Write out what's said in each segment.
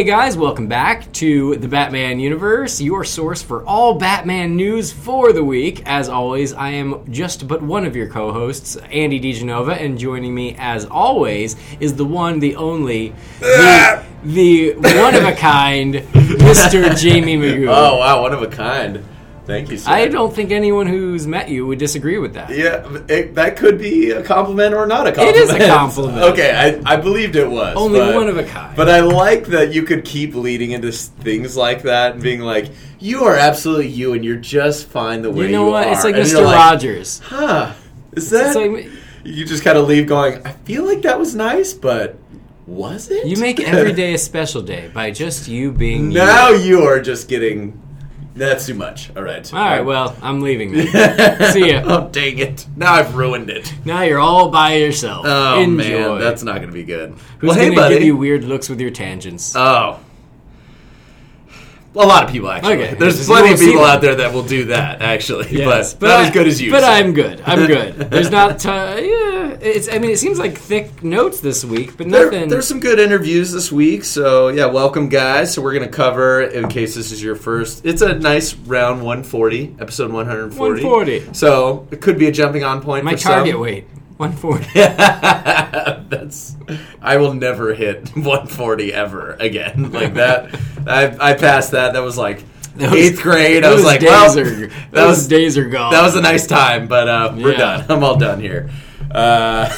Hey guys, welcome back to the Batman Universe, your source for all Batman news for the week. As always, I am just but one of your co hosts, Andy DiGenova, and joining me, as always, is the one, the only, the, the one of a kind, Mr. Jaime Magoo. Oh wow, one of a kind. Thank you. Sir. I don't think anyone who's met you would disagree with that. Yeah, it, that could be a compliment or not a compliment. It is a compliment. okay, I, I believed it was. Only but- one of a kind. But I like that you could keep leading into things like that and being like, "You are absolutely you, and you're just fine the way you you, know what? are." It's like And Mr. you're like, Rogers. Huh? Is that? It's like you just kind of leave going. I feel like that was nice, but was it? you make every day a special day by just you being you. now you are just getting. That's too much. All right. All right, well, I'm leaving then. See ya. oh dang it! Now I've ruined it. Now you're all by yourself. Oh Enjoy. man, that's not going to be good. Who's well, hey gonna buddy. give you weird looks with your tangents? oh, a lot of people actually. Okay. There's plenty of people out there that will do that actually, Yes, but, not I- as good as you. But so. I'm good. I'm good. There's not. Uh, yeah, it's. I mean, it seems like thick notes this week, but There- nothing. there's some good interviews this week, so yeah, welcome guys. So we're gonna cover, in case this is your first, it's a nice round 140, episode 140. 140. So it could be a jumping on point. my for target some. weight. 140. That's I will never hit 140 ever again like that. I I passed that. That was like Those- eighth grade. I those was like, days well, are, that those was days are gone. that was a nice time, but uh, we're Yeah. done. I'm all done here. Uh,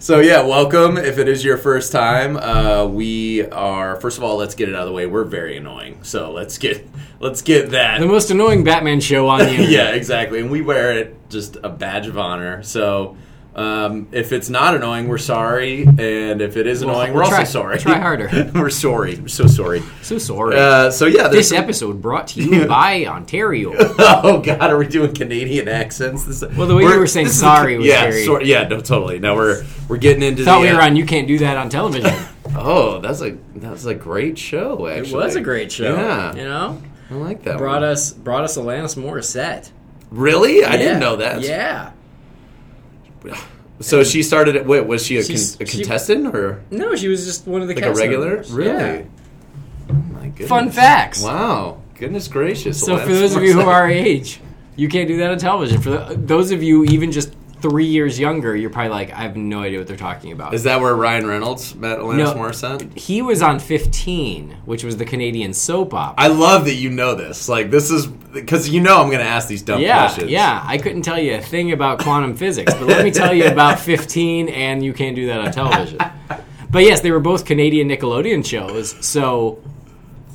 so yeah, welcome. If it is your first time, uh, we are first of all. Let's get it out of the way. We're very annoying, so let's get let's get that. the most annoying Batman show on the internet. yeah, exactly. And we wear it just a badge of honor. So um, if it's not annoying, we're sorry, and if it is Well, annoying, we're try- also sorry. try harder. we're sorry. We're so sorry. So sorry. Uh, so yeah, this some- episode brought to you by Ontario. Oh God, are we doing Canadian accents? This, Well, the way you we're- were saying this is sorry was yeah, very- sor- yeah, no, totally. No, we're we're getting into. Thought the, we were uh, on. You can't do that on television. Oh, that's a that's a great show. Actually, it was a great show. Yeah, You know, I like that. brought one. us brought us Alanis Morissette. Really? I Yeah. didn't know that. Yeah. So she started. At, wait, was she a, con- a she- contestant or No, she was just one of the like a regular? members. Really? Yeah. Oh my goodness. Fun facts. Wow. Goodness gracious. So Alanis for those of you who are our age, you can't do that on television. For the, those of you even just three years younger, you're probably like, I have no idea what they're talking about. Is that where Ryan Reynolds met Alanis No. Morissette? he was on 15, which was the Canadian soap opera. I love that you know this. Like this is because you know I'm going to ask these dumb yeah, questions. yeah. I couldn't tell you a thing about quantum physics, but let me tell you about 15, and you can't do that on television. But yes, they were both Canadian Nickelodeon shows, so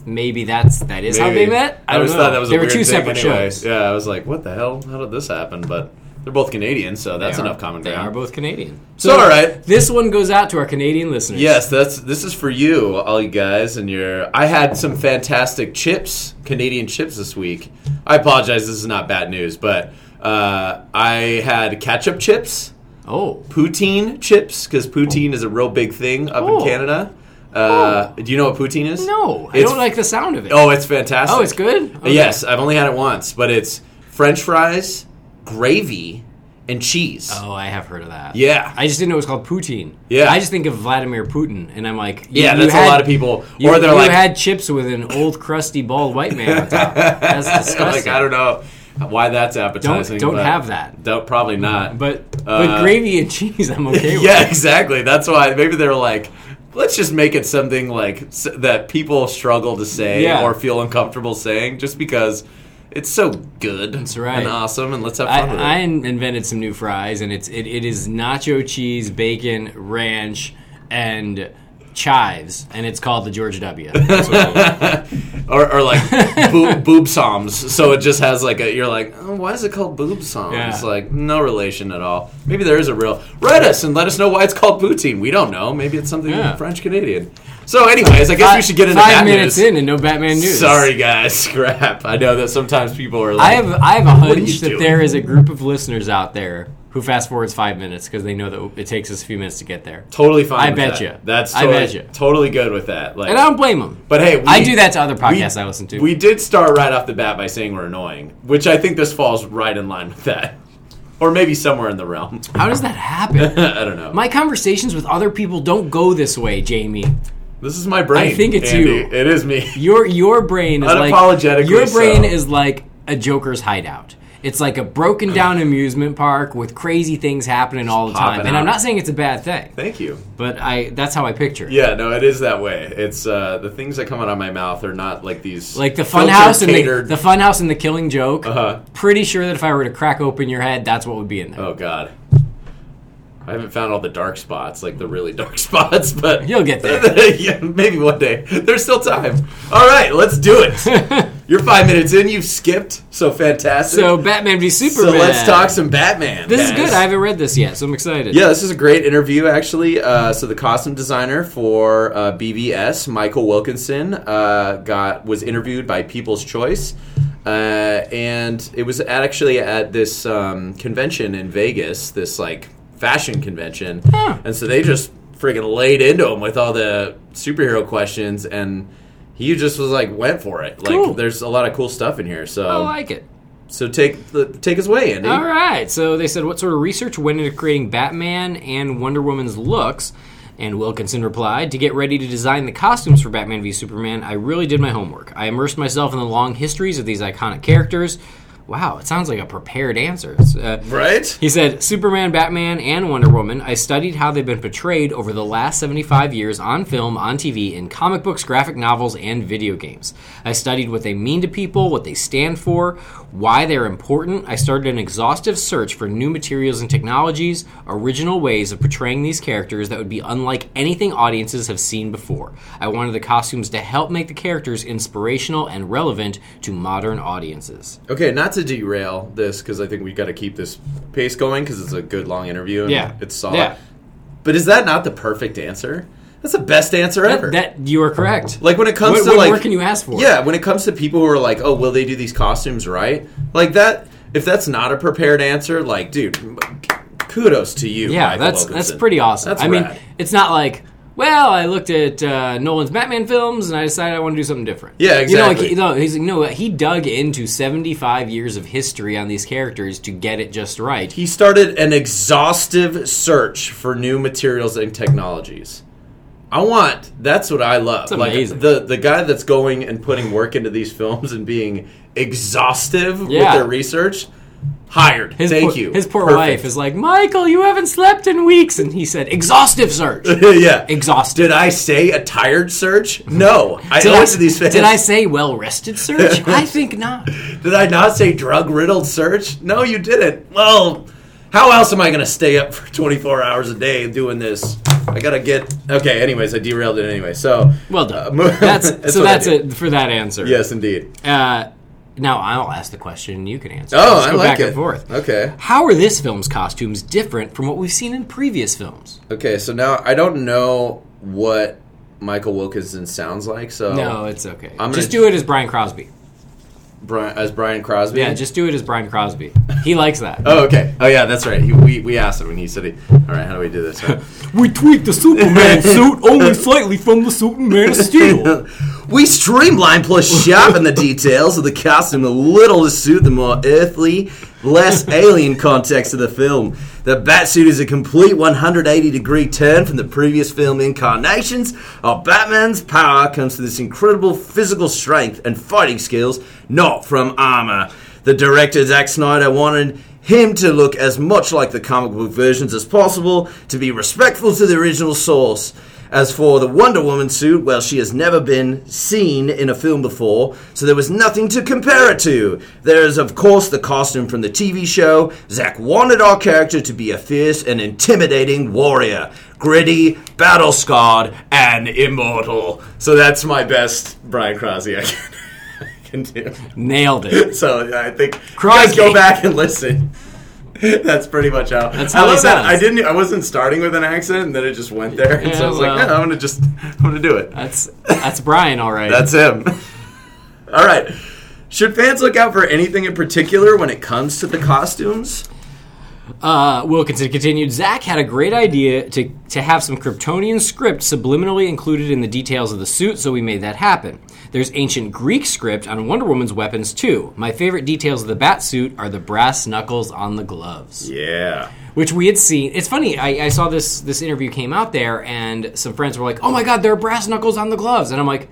maybe that's that is how they met. I, I just know. thought that was they a were two separate anyway. shows. Yeah, I was like, what the hell? How did this happen? But they're both Canadian, so that's enough common ground. They are both Canadian. So, all right. This one goes out to our Canadian listeners. Yes, that's this is for you, all you guys, and your. I had some fantastic chips, Canadian chips this week. I apologize, this is not bad news, but uh, I had ketchup chips, Oh, poutine chips, because poutine is a real big thing up Oh. in Canada. Uh, Do you know what poutine is? no. I It's- don't like the sound of it. Oh, it's fantastic. Oh, it's good? Okay. Yes, I've only had it once, but it's French fries, gravy, and cheese. Oh, I have heard of that. Yeah. I just didn't know it was called poutine. Yeah. I just think of Vladimir Putin, and I'm like, yeah, that's had- a lot of people. You, or they're you like, had chips with an old, crusty, bald white man on top. That's disgusting. like I don't know why that's Don't appetizing. don't but have that. Don't probably not. But Uh, but gravy and cheese, I'm okay with. yeah, exactly. That's why maybe they're like, let's just make it something like that people struggle to say Yeah. or feel uncomfortable saying, just because it's so good That's right. and awesome, and let's have I, fun with I it. in- invented some new fries, and it's it, it is nacho cheese, bacon, ranch, and chives, and it's called the George W. That's what. Or, or like boob, boob psalms. So it just has like a. You're like, oh, why is it called boob psalms? Yeah. Like no relation at all. Maybe there is a real. Write us and let us know why it's called poutine. We don't know. Maybe it's something Yeah. French Canadian. So, anyways, I guess we should get into five minutes news. in and no Batman news. Sorry, guys. Scrap. I know that sometimes people are like, I have I have a hunch that doing? there is a group of listeners out there who fast forwards five minutes because they know that it takes us a few minutes to get there. totally fine. I with bet that. ya. That's I totally, bet ya. totally good with that. Like, And I don't blame them. but hey, we, I do that to other we- podcasts I listen to. We did start right off the bat by saying we're annoying, which I think this falls right in line with that. or maybe somewhere in the realm. How does that happen? I don't know. My conversations with other people don't go this way, Jaime. this is my brain. I think it's Andy. you. It is me. Your your brain is like Unapologetically your brain so. is like a Joker's hideout. It's like a broken down amusement park with crazy things happening all the time. popping And I'm out. not saying it's a bad thing, Thank you. but I that's how I picture it. Yeah, no, it is that way. It's uh, the things that come out of my mouth are not like these Like the filtered, funhouse and the, catered- the funhouse and the killing joke. Uh-huh. Pretty sure that if I were to crack open your head, that's what would be in there. Oh God, I haven't found all the dark spots, like the really dark spots, but You'll get there. yeah, maybe one day. There's still time. All right, let's do it. You're five minutes in. You've skipped, so fantastic. So Batman v Superman. So let's talk some Batman. This is good. I haven't read this yet, so I'm excited. Yeah, this is a great interview, actually. Uh, so the costume designer for uh, BVS, Michael Wilkinson, uh, got was interviewed by People's Choice, uh, and it was actually at this um, convention in Vegas, this like fashion convention, Huh. and so they just friggin' laid into him with all the superhero questions, and he just was like went for it. Like, Cool. there's a lot of cool stuff in here. So, I like it. so take the, take us away, Andy. All right. So they said, what sort of research went into creating Batman and Wonder Woman's looks? And Wilkinson replied, To get ready to design the costumes for Batman v Superman, I really did my homework. I immersed myself in the long histories of these iconic characters. Wow, it sounds like a prepared answer. Uh, Right? he said, Superman, Batman, and Wonder Woman. I studied how they've been portrayed over the last 75 years on film, on TV, in comic books, graphic novels, and video games. I studied what they mean to people, what they stand for, why they're important. I started an exhaustive search for new materials and technologies, original ways of portraying these characters that would be unlike anything audiences have seen before. I wanted the costumes to help make the characters inspirational and relevant to modern audiences. Okay, not to derail this because I think we've got to keep this pace going because it's a good long interview. And Yeah. it's solid. Yeah. But is that not the perfect answer? That's the best answer ever. That, that you are correct. like when it comes what, to what like, more can you ask for? yeah, when it comes to people who are like, oh, will they do these costumes right? Like that. If that's not a prepared answer, like, dude, kudos to you. Yeah, Michael that's that's pretty awesome. That's I mean, it's not like, well, I looked at uh, Nolan's Batman films and I decided I want to do something different. Yeah, You know, like, exactly. he, no, he's like, no, he dug into seventy five years of history on these characters to get it just right. He started an exhaustive search for new materials and technologies. I want that's what I love. It's amazing. Like the the guy that's going and putting work into these films and being exhaustive with their research. Hired. His Thank poor, you. His poor Perfect. wife is like, Michael, you haven't slept in weeks, and he said, exhaustive search, yeah. exhaustive. Did I say a tired search? No. I Did I, these fans. did I say well rested search? I think not. Did I not say drug riddled search? No, you didn't. Well, how else am I going to stay up for 24 hours a day doing this? I got to get. Okay, anyways, I derailed it anyway. So. Well done. uh, mo- that's, so that's it for that answer. Yes, indeed. Uh, now I'll ask the question, and you can answer. Oh, Let's I go like back it. and forth. Okay. How are this film's costumes different from what we've seen in previous films? Okay, so now I don't know what Michael Wilkinson sounds like, so. No, it's okay. I'm just gonna- do it as Brian Crosby. Brian, as Brian Crosby? Yeah, just do it as Brian Crosby. He likes that. Oh, okay. Oh, yeah, that's right. He, we, we asked him, and he said, he, All right, how do we do this? We tweaked the Superman suit only slightly from the Superman of Steel. We streamline plus sharpen the details of the costume a little to suit the more earthly, less alien context of the film. The Batsuit is a complete 180 degree turn from the previous film incarnations of Batman's power comes to this incredible physical strength and fighting skills, not from armor. The director Zack Snyder wanted him to look as much like the comic book versions as possible, to be respectful to the original source. As for the Wonder Woman suit, well, she has never been seen in a film before, so there was nothing to compare it to. There is, of course, the costume from the TV show. Zack wanted our character to be a fierce and intimidating warrior, gritty, battle scarred, and immortal. So that's my best Brian Crosby I can, I can do. Nailed it. So I think Crosby. guys go back and listen. That's pretty much how. That's I how he love that. I didn't. I wasn't starting with an accent, and then it just went there. And so I Yeah, was like, yeah, I'm gonna just, I'm gonna do it. That's that's Brian, all right. That's him. All right. Should fans look out for anything in particular when it comes to the costumes? Uh, Wilkinson continued, Zack had a great idea to, to have some Kryptonian script subliminally included in the details of the suit, so we made that happen. There's ancient Greek script on Wonder Woman's weapons, too. My favorite details of the bat suit are the brass knuckles on the gloves Yeah. which we had seen. It's funny. I, I saw this this interview came out there, and some friends were like, "Oh my god, there are brass knuckles on the gloves," and I'm like.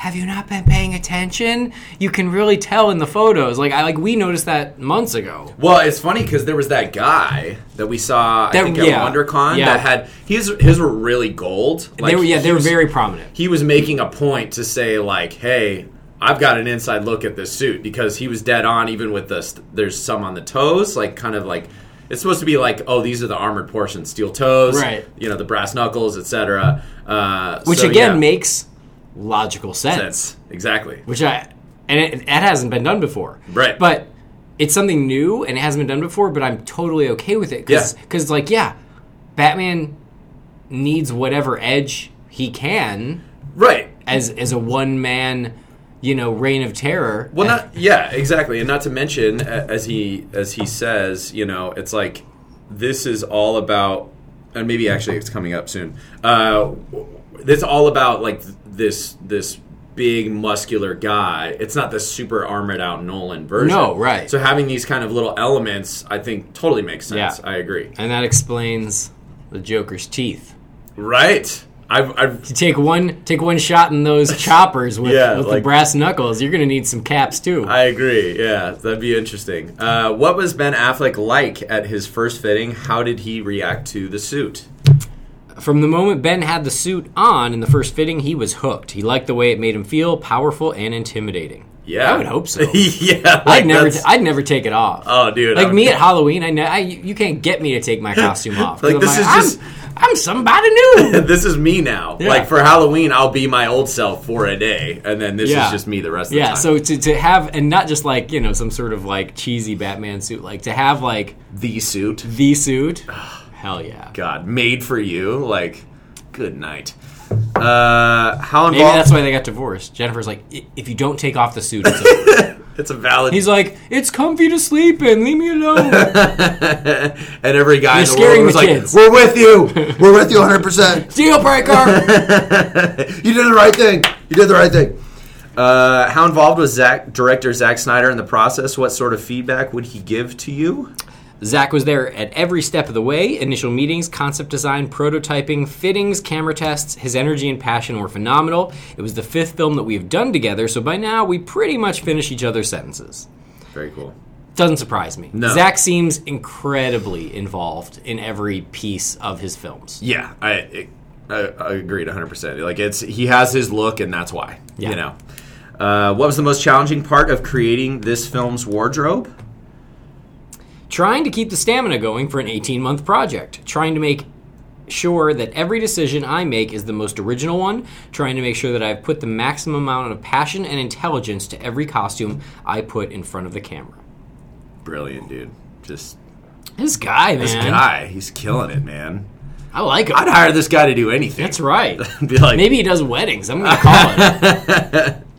Have you not been paying attention? You can really tell in the photos. Like I like we noticed that months ago. Well, it's funny because there was that guy that we saw, I That- think, at yeah. WonderCon Yeah. that had his his were really gold. they were yeah, they were was- very prominent. He was making a point to say like, "Hey, I've got an inside look at this suit," because he was dead on. Even with the st- there's some on the toes, like kind of like it's supposed to be like, "Oh, these are the armored portions: steel toes, Right. You know, the brass knuckles, etc." Uh, Which so, again yeah, makes logical sense. sense exactly. Which I and it, it hasn't been done before. Right. But it's something new and it hasn't been done before. But I'm totally okay with it because Yeah. like yeah, Batman needs whatever edge he can Right. as as a one man, you know, reign of terror. Well, not yeah, exactly, and not to mention as he as he says, you know, it's like this is all about, and maybe actually it's coming up soon. Uh, it's all about like this this big muscular guy. It's not the super armored out Nolan version. No, right. So having these kind of little elements, I think, totally makes sense. Yeah. I agree. and that explains the Joker's teeth. Right. I've, I've You take one take one shot in those choppers with, Yeah, with the brass knuckles. You're gonna need some caps too. I agree. Yeah, that'd be interesting. Uh, what was Ben Affleck like at his first fitting? How did he react to the suit? From the moment Ben had the suit on in the first fitting, he was hooked. He liked the way it made him feel powerful and intimidating. Yeah, I would hope so. yeah, I'd never, that's- I'd never take it off. Oh, dude, like me at Halloween, I, ne- I you can't get me to take my costume off. Like, I'm this is I'm- just- I'm, somebody new. this is me now. Yeah. Like for Halloween, I'll be my old self for a day, and then this Yeah. is just me the rest of the yeah, time. so to, to have and not just like you know some sort of like cheesy Batman suit, like to have like the suit, the suit, hell yeah. God, made for you. Like, good night. Uh, how involved? Maybe that's why they got divorced. Jennifer's like, "I- if you don't take off the suit, it's over. it's a valid. He's like, it's comfy to sleep in. Leave me alone. and every guy in the world was the like, kids. "We're with you. We're with you 100. percent Deal breaker. You did the right thing. You did the right thing." Uh, how involved was Zack, director Zack Snyder in the process? What sort of feedback would he give to you? Zack was there at every step of the way initial meetings, concept design, prototyping, fittings, camera tests. His energy and passion were phenomenal. It was the fifth film that we've done together, so by now we pretty much finish each other's sentences. Very cool. Doesn't surprise me. No. Zack seems incredibly involved in every piece of his films. Yeah, I I, I agreed 100. percent Like it's he has his look, and that's why. Yeah. You know. Uh, what was the most challenging part of creating this film's wardrobe? Trying to keep the stamina going for an 18 month project. Trying to make sure that every decision I make is the most original one. Trying to make sure that I've put the maximum amount of passion and intelligence to every costume I put in front of the camera. Brilliant, dude. Just This guy, man. this guy, he's killing it, man. I like him. I'd hire this guy to do anything. That's right. Be like, Maybe he does weddings. I'm going to call him.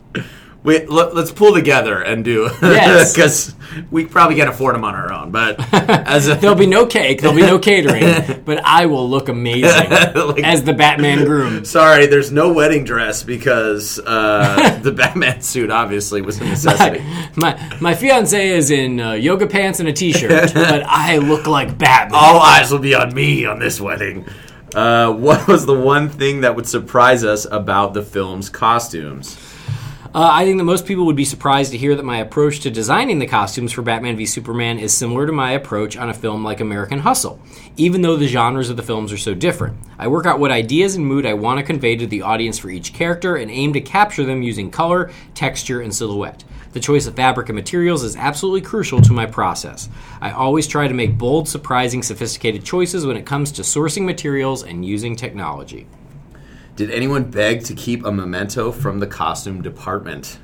wait, let, us pull together and do. Yes. because we probably can't afford them on our own. But as a, There'll be no cake. There'll be no catering. But I will look amazing Like- as the Batman groom. Sorry, there's no wedding dress because uh, the Batman suit obviously was a necessity. My my fiance is in uh, yoga pants and a t-shirt, but I look like Batman. All eyes will be on me on this wedding. Uh, what was the one thing that would surprise us about the film's costumes? Uh, I think that most people would be surprised to hear that my approach to designing the costumes for Batman v Superman is similar to my approach on a film like American Hustle, even though the genres of the films are so different. I work out what ideas and mood I want to convey to the audience for each character and aim to capture them using color, texture, and silhouette. The choice of fabric and materials is absolutely crucial to my process. I always try to make bold, surprising, sophisticated choices when it comes to sourcing materials and using technology. Did anyone beg to keep a memento from the costume department?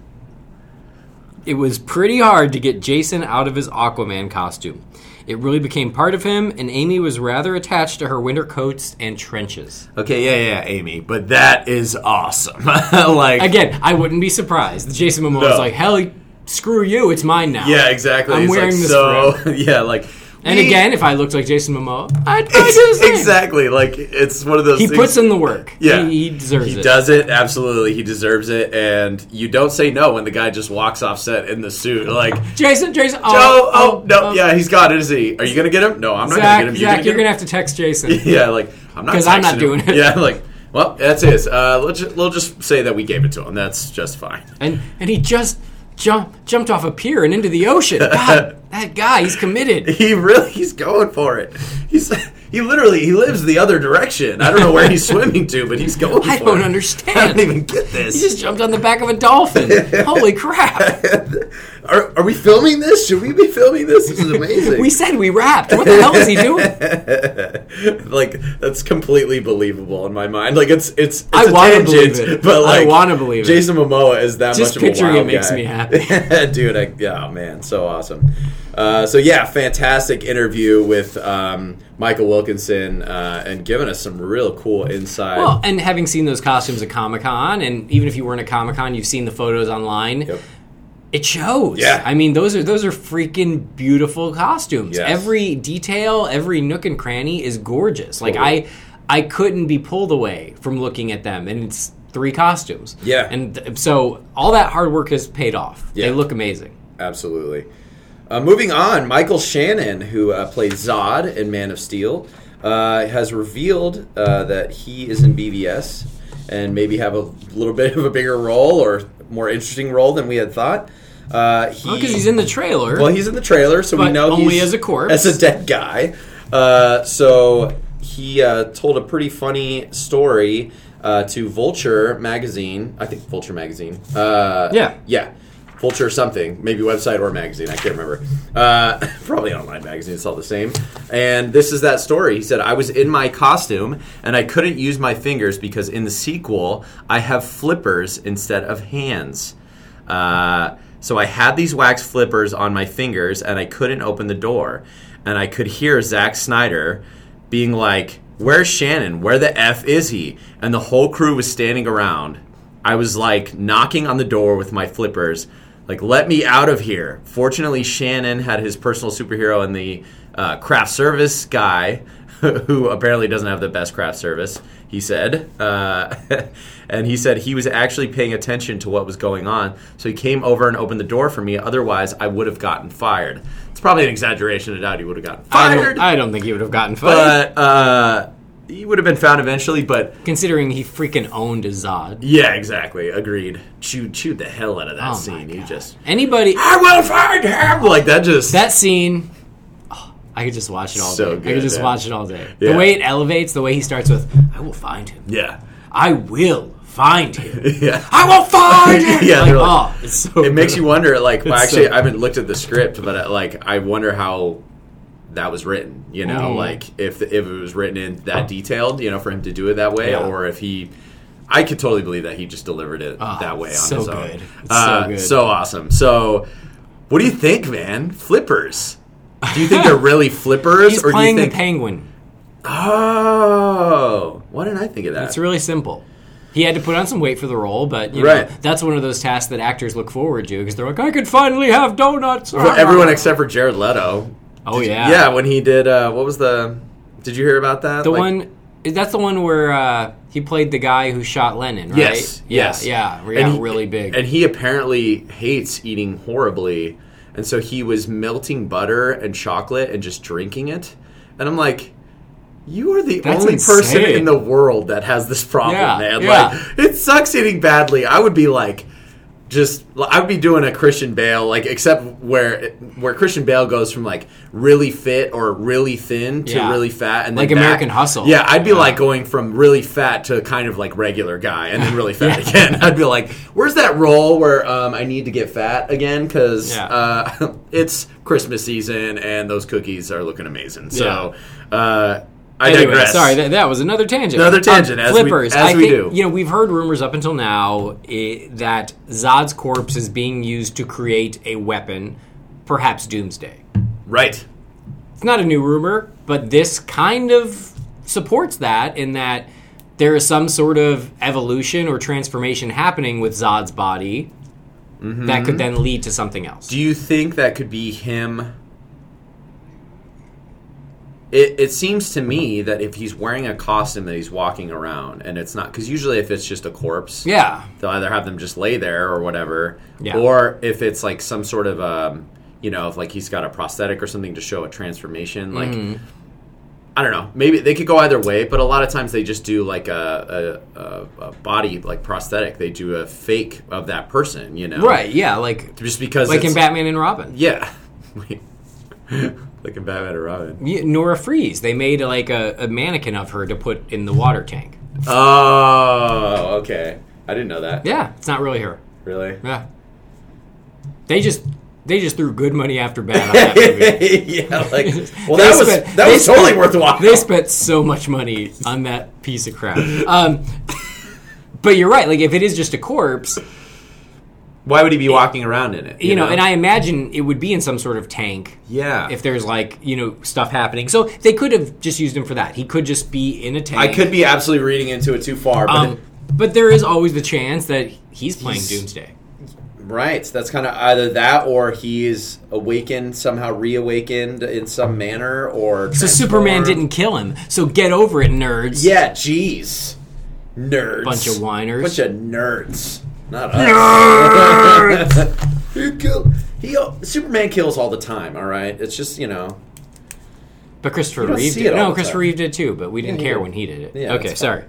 It was pretty hard to get Jason out of his Aquaman costume. It really became part of him, and Amy was rather attached to her winter coats and trenches. Okay, yeah, yeah, Amy, but that is awesome. like, Again, I wouldn't be surprised. Jason Momoa No. was like, "Hell, screw you! It's mine now." yeah, exactly. I'm It's wearing like, this so. yeah, like And Me- again, if I looked like Jason Momoa, I'd probably do the same. exactly. Like it's one of those. He things- puts in the work. Yeah, he, he deserves He it. He does it absolutely. He deserves it, and you don't say no when the guy just walks off set in the suit. Like, Jason, Jason. Oh, Joe, oh, no, yeah, he's got it. Is he? Are you gonna get him? No, I'm not Zack, gonna get him. Zack, gonna you're gonna have to text Jason. Yeah, like I'm not because I'm not texting him. doing it. Yeah, like well, that's his. Uh, let's just, we'll just say that we gave it to him. That's just fine. and and he just jumped jumped off a pier and into the ocean. God, that guy, he's committed. He really he's going for it. He's he literally he lives the other direction. I don't know where he's swimming to, but he's going. I don't it. understand. I don't even get this. He just jumped on the back of a dolphin. Holy crap! Are, are we filming this? Should we be filming this? This is amazing. We said we wrapped. What the hell is he doing? like that's completely believable in my mind. Like it's it's, it's I a wanna believe it. but like I wanna believe it. Jason Momoa is that Just much of a picturing it makes guy. me happy. dude. I, yeah, oh, man, so awesome. Uh, so yeah, fantastic interview with um, Michael Wilkinson uh, and giving us some real cool insight. Well, and having seen those costumes at Comic Con, and even if you weren't at Comic Con, you've seen the photos online. Yep. It shows. Yeah. I mean, those are those are freaking beautiful costumes. Yes. Every detail, every nook and cranny is gorgeous. Like I, I couldn't be pulled away from looking at them, and it's three costumes. Yeah. and th- so all that hard work has paid off. Yeah. They look amazing. Absolutely. Uh, moving on, Michael Shannon, who uh, played Zod in Man of Steel, uh, has revealed uh, that he is in BVS and maybe have a little bit of a bigger role or more interesting role than we had thought. Uh, he, Because he's in the trailer. well, he's in the trailer, so we know only as a corpse. as a dead guy. Uh, so he uh, told a pretty funny story uh, to Vulture magazine. I think Vulture magazine. Uh, Yeah. yeah. Vulture something, maybe website or magazine. I can't remember. Uh, probably online magazine. It's all the same. And this is that story. He said, "I was in my costume and I couldn't use my fingers because in the sequel I have flippers instead of hands." Uh, so I had these wax flippers on my fingers and I couldn't open the door. And I could hear Zack Snyder being like, Where's Shannon? Where the F is he? And the whole crew was standing around. I was like knocking on the door with my flippers, like, let me out of here. Fortunately, Shannon had his personal superhero and the uh, craft service guy, who apparently doesn't have the best craft service, he said. Uh, and he said he was actually paying attention to what was going on. So he came over and opened the door for me. Otherwise, I would have gotten fired. It's probably an exaggeration to doubt he would have gotten I fired. don't, I don't think he would have gotten fired. but uh, he would have been found eventually. But considering he freaking owned a Zod. yeah, exactly. Agreed. Chewed, chewed the hell out of that Oh scene. You just, Anybody I will find him. Like that just. that scene oh, I could just watch it all So day. I could just yeah. watch it all day. Yeah. The way it elevates, the way he starts with I will find him. yeah. I will find him. Yeah. I will find him. Yeah, like, like- oh, so it makes you wonder like well, actually so- i haven't looked at the script but uh, like i wonder how that was written you know Mhm. like if if it was written in that detailed you know for him to do it that way Yeah. or if he i could totally believe that he just delivered it Oh, that way on so his own good. It's Uh, so good. so awesome so what do you think man flippers do you think they're really flippers He's or do playing you think the penguin. oh why didn't i think of that It's really simple. He had to put on some weight for the role, but you Right. know, that's one of those tasks that actors look forward to because they're like, I could finally have donuts. For everyone except for jared leto Oh yeah, yeah when he did uh what was the did you hear about that The Like- one that's the one where uh, he played the guy who shot Lennon, right? Yes, yeah, yes. yeah, where he And got he- really big. And he apparently hates eating horribly. And so he was melting butter and chocolate and just drinking it. And I'm like, you are the That's only person in the world that has this problem, Yeah, man. yeah. Like, it sucks eating badly. I would be like, just I would be doing a Christian Bale, like except where where Christian Bale goes from like really fit or really thin to Yeah. really fat, and then Like back- American Hustle. Yeah, I'd be Yeah. like going from really fat to kind of like regular guy, and then really fat again. I'd be like, "Where's that role where um, I need to get fat again?" Because Yeah. uh, it's Christmas season and those cookies are looking amazing. So uh, I Anyway, digress. sorry, that, that was another tangent. Another tangent, as we- flippers. as I we think, do. You know, we've heard rumors up until now eh, that Zod's corpse is being used to create a weapon, perhaps Doomsday. right. It's not a new rumor, but this kind of supports that in that there is some sort of evolution or transformation happening with Zod's body that could then lead to something else. Do you think that could be him it, it seems to me that if he's wearing a costume that he's walking around, and it's not because usually if it's just a corpse, Yeah. they'll either have them just lay there or whatever, Yeah. or if it's like some sort of um, you know, if like he's got a prosthetic or something to show a transformation, like. Mm-hmm. I don't know. Maybe they could go either way, but a lot of times they just do like a, a, a, a body like prosthetic. They do a fake of that person, you know, Right. Yeah. Like Just because, like in Batman and Robin. yeah, like in Batman and Robin. Yeah, Nora Fries. They made like a, a mannequin of her to put in the water tank. Oh, okay. I didn't know that. Yeah, it's not really her. Really? Yeah. They just they just threw good money after bad on that movie. yeah, like well, that was spent- that was totally spent- worthwhile. They spent so much money on that piece of crap. Um, but you're right. Like if it is just a corpse, Why would he be walking around in it? you, know, and I imagine it would be in some sort of tank. yeah, If there's like you know stuff happening, so they could have just used him for that. He could just be in a tank. I could be absolutely reading into it too far, but Um, but there is always the chance that he's playing He's- Doomsday. right, that's kind of either that or he's awakened somehow, reawakened in some manner, or So Superman didn't kill him. So get over it, nerds. Yeah, jeez, nerds, Bunch of whiners. bunch of nerds, not us. he kill, he Superman kills all the time. All right, it's just you know. But Christopher don't Reeve see did. it all No, the Christopher time. Reeve did too, but we didn't he care did. when he did it. Yeah, okay, sorry.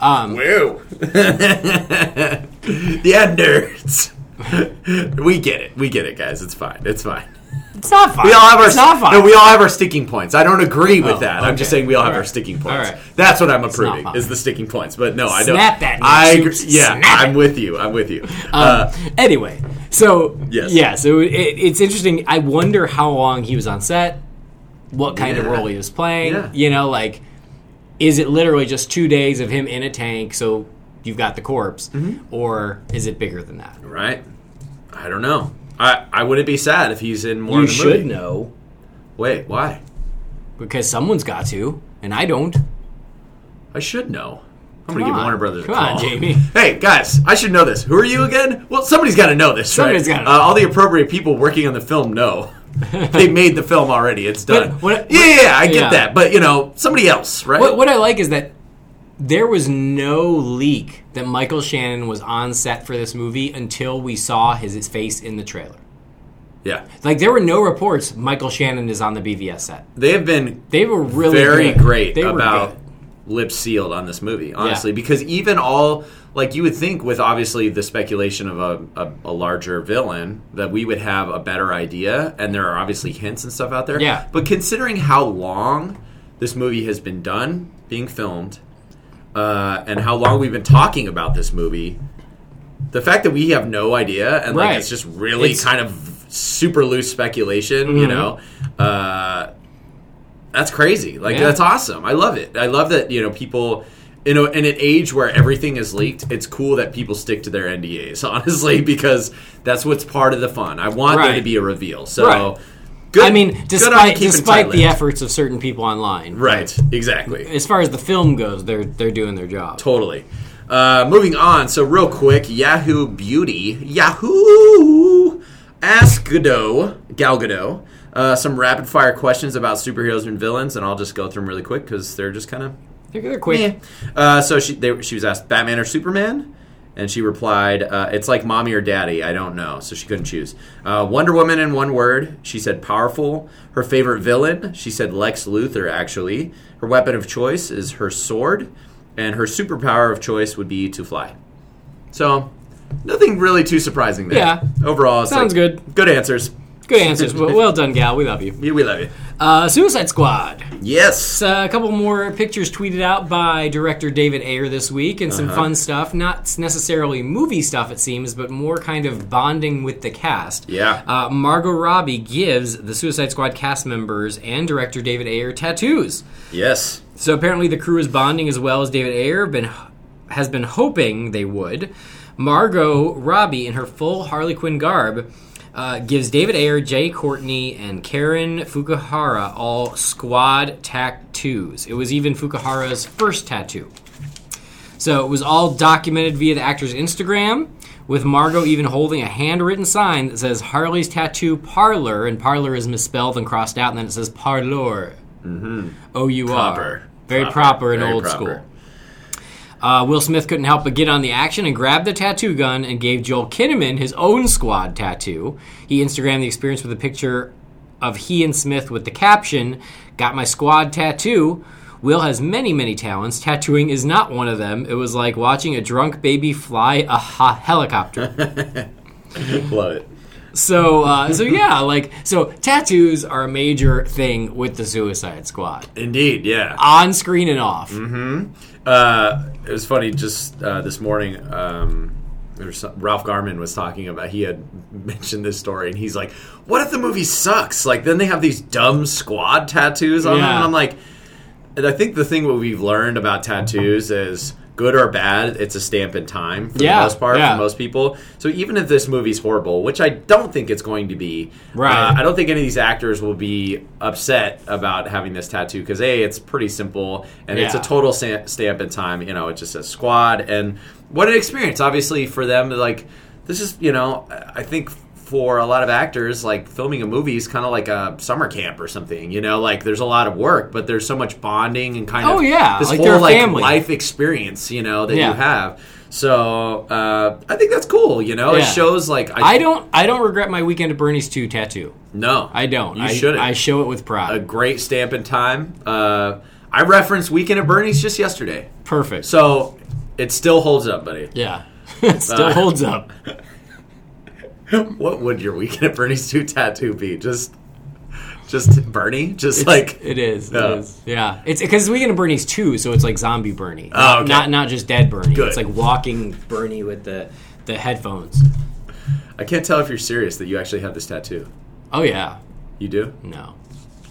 Um, Woo! yeah, nerds. we get it. We get it, guys. It's fine. It's fine. It's not fine. We all have our it's not fine. No, we all have our sticking points. I don't agree with Oh, that. I'm just okay. saying we all have All our right. sticking points. right. That's what I'm approving fine. is the sticking points. But no, I don't. Snap that, I Nick agree- yeah, Snap I'm it. with you. I'm with you. Um, uh, anyway, so Yes. yeah, so it, it's interesting. I wonder how long he was on set, what kind of Yeah. role he was playing. Yeah. You know, like is it literally just two days of him in a tank? So you've got the corpse, Mm-hmm. or is it bigger than that? right. I don't know. I I wouldn't be sad if he's in more. you should know Wait, why? because someone's got to, and I don't. I should know. I'm Come gonna give. Warner Brothers Come a call. on, Jaime. Hey guys, I should know this. Who are you again? Well, somebody's got to know this, Somebody's right? gotta know. Uh, all the appropriate people working on the film know. they made the film already. It's done. But what- yeah, yeah, yeah, I get yeah. that. But you know, somebody else, right? What, what I like is that there was no leak that Michael Shannon was on set for this movie until we saw his, his face in the trailer. yeah, Like there were no reports Michael Shannon is on the BVS set. they have been They were really very good. great They about lips sealed on this movie, honestly, because even all like you would think with obviously the speculation of a, a, a larger villain that we would have a better idea, and there are obviously hints and stuff out there. Yeah. But considering how long this movie has been done, being filmed, uh, and how long we've been talking about this movie, the fact that we have no idea and like Right. it's just really It's- kind of super loose speculation, Mm-hmm. you know. Uh, that's crazy. Like Yeah. that's awesome. I love it. I love that you know people. You know, in an age where everything is leaked, it's cool that people stick to their NDAs. Honestly, because that's what's part of the fun. I want there to be a reveal. So, Right. Good. I mean, good on you despite despite the efforts of certain people online, Right. Exactly. as far as the film goes, they're they're doing their job. Totally. Uh, moving on. So real quick, Yahoo Beauty, Yahoo, Ask Godot, Gal Gadot, uh, some rapid fire questions about superheroes and villains, and I'll just go through them really quick because they're just kind of They're, they're quick. Eh. Uh, so she they, she was asked Batman or Superman, and she replied, uh, "It's like mommy or daddy. I don't know." So she couldn't choose. Uh, Wonder Woman in one word. She said powerful. Her favorite villain. She said Lex Luthor. Actually, her weapon of choice is her sword, and her superpower of choice would be to fly. So nothing really too surprising there. Yeah. Overall, Sounds like, good. Good answers. Good answers. well, well done, gal. We love you. Yeah, we love you. Uh, Suicide Squad. Yes. Uh, a couple more pictures tweeted out by director David Ayer this week, and some Uh-huh. fun stuff. Not necessarily movie stuff, it seems, but more kind of bonding with the cast. Yeah. Uh, Margot Robbie gives the Suicide Squad cast members and director David Ayer tattoos. Yes. So apparently the crew is bonding as well as David Ayer been has been hoping they would. Margot Robbie, in her full Harley Quinn garb, uh, gives David Ayer, Jai Courtney, and Karen Fukuhara all squad tattoos. It was even Fukuhara's first tattoo. So it was all documented via the actor's Instagram, with Margot even holding a handwritten sign that says Harley's Tattoo Parlor, and parlor is misspelled and crossed out, and then it says parlor. O U R. Very Proper. proper and Very old proper. school. Uh, Will Smith couldn't help but get on the action and grabbed the tattoo gun and gave Joel Kinnaman his own squad tattoo. He Instagrammed the experience with a picture of he and Smith with the caption, Got my squad tattoo. Will has many, many talents. Tattooing is not one of them. It was like watching a drunk baby fly a ha- helicopter. Love it. so, uh, so yeah, like, so tattoos are a major thing with the Suicide Squad, Indeed, yeah. on screen and off. Uh, it was funny just uh, this morning. Um, there was some, Ralph Garman was talking about. He had mentioned this story, and he's like, "What if the movie sucks? Like, then they have these dumb squad tattoos on them." And I'm like, and I think the thing what we've learned about tattoos is good or bad, it's a stamp in time for Yeah, the most part yeah. for most people. So even if this movie's horrible, which I don't think it's going to be, Right. uh, I don't think any of these actors will be upset about having this tattoo because a it's pretty simple and it's a total sa- stamp in time. You know, it just says squad and what an experience. Obviously for them, like this is you know I think for a lot of actors like filming a movie is kind of like a summer camp or something. You know, like there's a lot of work, but there's so much bonding and kind Oh, of yeah, this like whole like family. life experience. You know that Yeah. you have. So uh, I think that's cool. You know, Yeah. it shows like I don't, I don't regret my Weekend at Bernie's 2 tattoo. no, I don't. You I, shouldn't. I show it with pride. a great stamp in time. Uh, I referenced Weekend at Bernie's just yesterday, Perfect. so it still holds up, buddy. yeah. it still Uh, holds up. What would your Weekend at Bernie's two tattoo be? Just, just Bernie, just like It is. Yeah. It oh. is. Yeah. It's because Weekend at Bernie's 2, so it's like zombie Bernie. Oh, okay. Not not just dead Bernie. Good. It's like walking Bernie with the, the headphones. I can't tell if you're serious that you actually have this tattoo. Oh, yeah. You do? No.